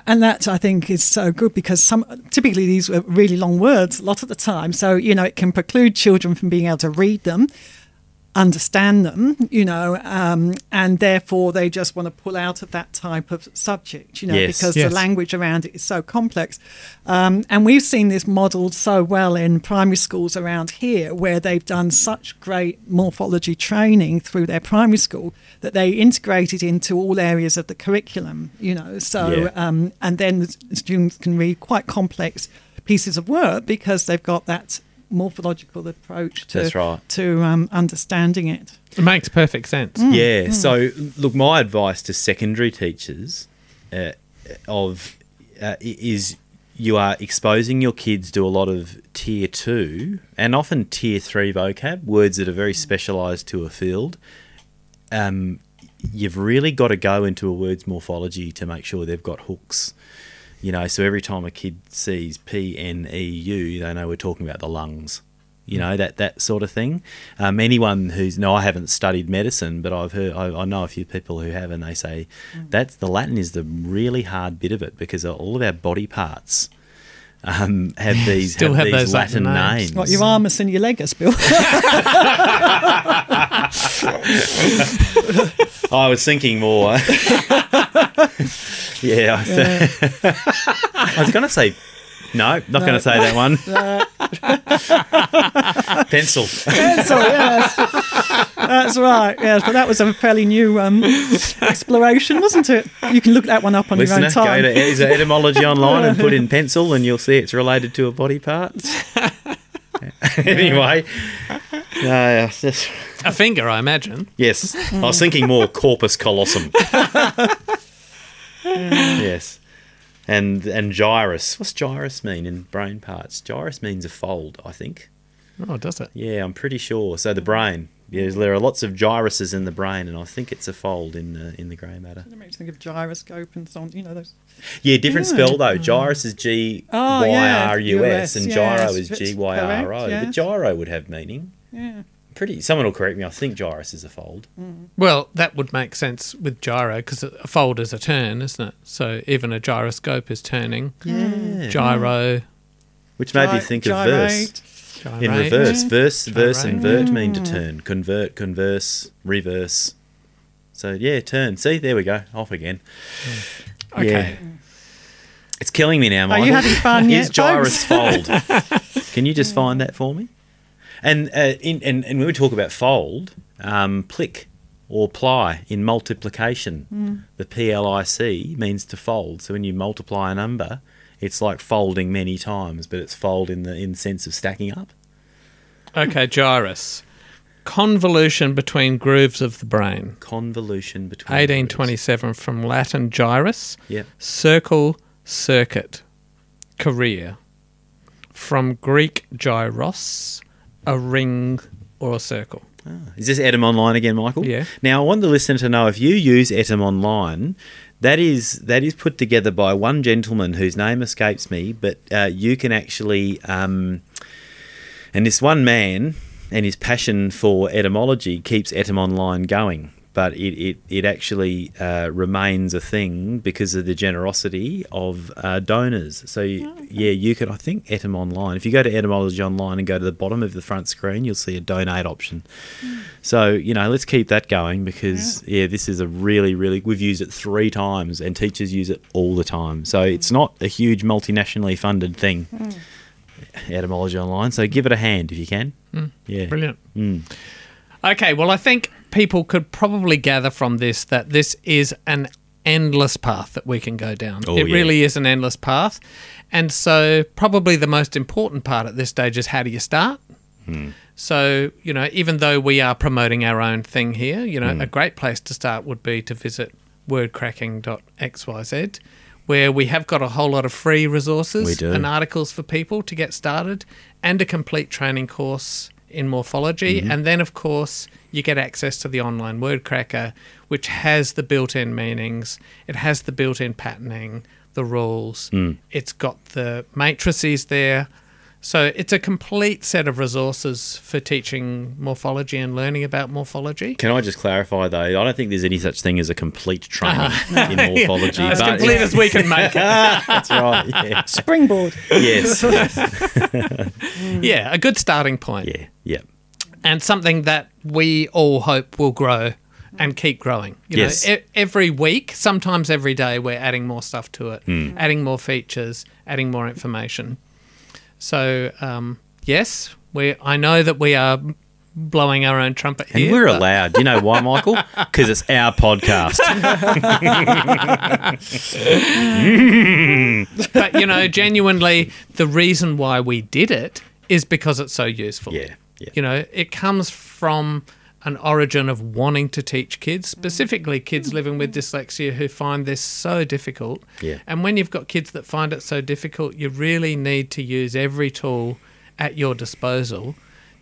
And that I think is so good because some typically these were really long words a lot of the time. So you know it can preclude children from being able to read them, understand them, you know, um, and therefore they just want to pull out of that type of subject, you know, Yes. because Yes. the language around it is so complex. Um, and we've seen this modelled so well in primary schools around here, where they've done such great morphology training through their primary school that they integrate it into all areas of the curriculum, you know. So, Yeah. um, and then the students can read quite complex pieces of work because they've got that morphological approach to, That's right. to um, understanding it. It makes perfect sense. Yeah. So, look, my advice to secondary teachers, uh, of uh, is you are exposing your kids to a lot of tier two and often tier three vocab words that are very specialised to a field. Um, you've really got to go into a word's morphology to make sure they've got hooks. You know, so every time a kid sees P N E U, they know we're talking about the lungs. You know that that sort of thing. Um, anyone who's no, I haven't studied medicine, but I've heard I, I know a few people who have, and they say that's the Latin is the really hard bit of it because all of our body parts um, have [LAUGHS] these Still have, have these those Latin Latin names. names. What your armus and your legus, Bill? [LAUGHS] I was thinking more. [LAUGHS] yeah, I, I was going to say no, not going to say that one. Pencil. Pencil, yes. That's right, yes. But that was a fairly new um, exploration, wasn't it? You can look that one up on Listener, your own go time. to is it etymology online and put in [LAUGHS] pencil, and you'll see it's related to a body part. [LAUGHS] [LAUGHS] anyway, no, yeah, it's just- A finger, I imagine. yes, I was thinking more corpus callosum. [LAUGHS] yes, and and gyrus. What's gyrus mean in brain parts? Gyrus means a fold, I think. Oh, does it? Yeah, I'm pretty sure. So the brain. Yeah, there are lots of gyruses in the brain, and I think it's a fold in the in the grey matter. It makes me think of gyroscope and so on. You know those. Yeah, different Yeah. spell though. Mm. Gyrus is oh, G Oh, Y yeah, R U S, US, and gyro is G Y R O. But gyro would have meaning. Yeah. Pretty. Someone will correct me. I think gyrus is a fold. Well, that would make sense with gyro because a fold is a turn, isn't it? So even a gyroscope is turning. Yeah. Gyro, Which made me Gy- think of verse gyrate. gyrate. in reverse. Yeah. Verse, verse, and Gyrate. vert mm. mean to turn. Convert, converse, reverse. So yeah, turn. See, there we go. Off again. Okay. Yeah. It's killing me now, Are you having fun [LAUGHS] Is yet, gyrus folks? fold? [LAUGHS] Can you just find that for me? And uh, in, and, and when we talk about fold, um, plic or ply in multiplication, the PLIC means to fold. So when you multiply a number, it's like folding many times, but it's fold in the in the sense of stacking up. Okay, gyrus. Convolution between grooves of the brain. Convolution between. 1827 from Latin gyrus, Yeah. circle, circuit, career. From Greek gyros, a ring or a circle. Is this Etymonline again, Michael? Yeah. Now I want the listener to know if you use Etymonline, that is that is put together by one gentleman whose name escapes me, but uh, you can actually, um, and this one man and his passion for etymology keeps Etam Online going. But it, it, it actually uh, remains a thing because of the generosity of uh, donors. So, you, yeah, you can, I think, Etymonline. If you go to Etymology Online and go to the bottom of the front screen, you'll see a donate option. So, you know, let's keep that going because, yeah. this is a really, really, we've used it three times and teachers use it all the time. So it's not a huge multinationally funded thing, Etymology Online. So give it a hand if you can. Yeah. Brilliant. Mm. Okay, well, I think people could probably gather from this that this is an endless path that we can go down. Oh, it yeah. really is an endless path. And so, probably the most important part at this stage is how do you start? Hmm. So, you know, even though we are promoting our own thing here, you know, Hmm. a great place to start would be to visit wordcracking.xyz, where we have got a whole lot of free resources and articles for people to get started and a complete training course in morphology. Mm-hmm. And then, of course, you get access to the online word cracker, which has the built in meanings, it has the built in patterning, the rules, Mm. it's got the matrices there. So it's a complete set of resources for teaching morphology and learning about morphology. Can I just clarify though? I don't think there's any such thing as a complete training in [LAUGHS] morphology. As but complete as we can make it. [LAUGHS] that's right. Yeah. Springboard. Yes. yes. [LAUGHS] Yeah, a good starting point. Yeah. Yeah. and something that we all hope will grow and keep growing. You Yes. know, e- every week, sometimes every day, we're adding more stuff to it, Hmm. adding more features, adding more information. So, um, yes, we. I know that we are blowing our own trumpet here. And we're but- allowed. You know why, Michael? [LAUGHS] Because it's our podcast. [LAUGHS] but you know, genuinely, the reason why we did it is because it's so useful. Yeah. Yeah. You know, it comes from an origin of wanting to teach kids, specifically kids mm. living with dyslexia who find this so difficult. Yeah. And when you've got kids that find it so difficult, you really need to use every tool at your disposal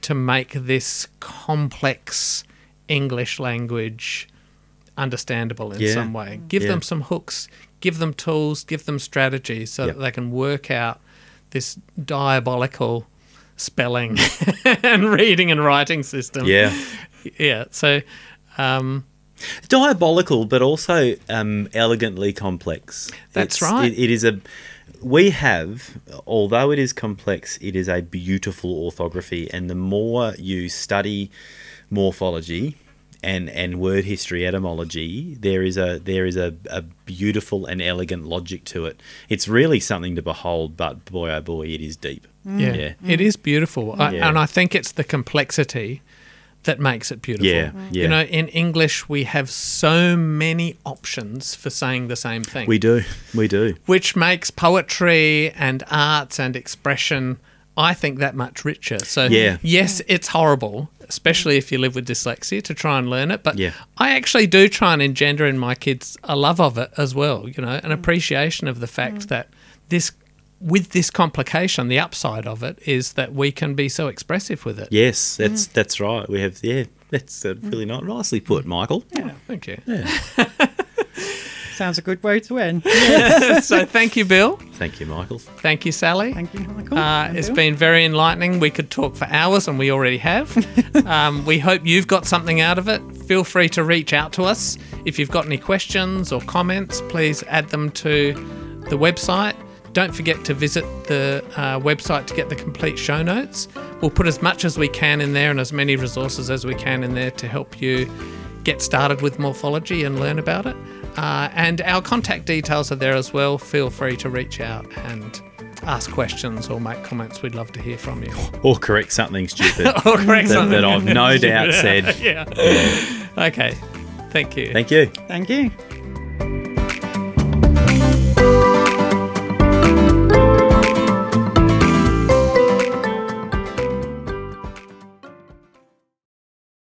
to make this complex English language understandable in Yeah. some way. Give Yeah. them some hooks, give them tools, give them strategies so Yep. that they can work out this diabolical spelling [LAUGHS] and reading and writing system. Yeah. Yeah. So, um, diabolical, but also um, elegantly complex. That's It's- right. It, it is a. We have, although it is complex, it is a beautiful orthography, and the more you study morphology and and word history etymology, there is a there is a, a beautiful and elegant logic to it. It's really something to behold, but boy oh boy, it is deep. Mm. yeah, Yeah. it is beautiful. I, Yeah. and I think it's the complexity that makes it beautiful. Yeah, mm. yeah. You know, in English, we have so many options for saying the same thing. We do, we do. which makes poetry and arts and expression, I think, that much richer. So, Yeah. yes, it's horrible, especially if you live with dyslexia, to try and learn it. But Yeah. I actually do try and engender in my kids a love of it as well, you know, an mm. appreciation of the fact mm. that this. With this complication, the upside of it is that we can be so expressive with it. Yes, that's mm. that's right. We have yeah, that's uh, really not nicely put, Michael. Yeah, thank you. [LAUGHS] Sounds a good way to end. [LAUGHS] so, thank you, Bill. Thank you, Michael. Thank you, Sally. Thank you, Michael. Uh, And it's Bill. been very enlightening. We could talk for hours, and we already have. [LAUGHS] um, we hope you've got something out of it. Feel free to reach out to us. If you've got any questions or comments, please add them to the website. Don't forget to visit the uh, website to get the complete show notes. We'll put as much as we can in there and as many resources as we can in there to help you get started with morphology and learn about it. Uh, and our contact details are there as well. Feel free to reach out and ask questions or make comments. We'd love to hear from you. [LAUGHS] Or correct something stupid [LAUGHS] or correct that, something. that I've no [LAUGHS] doubt said. yeah. Okay. Thank you. Thank you. Thank you.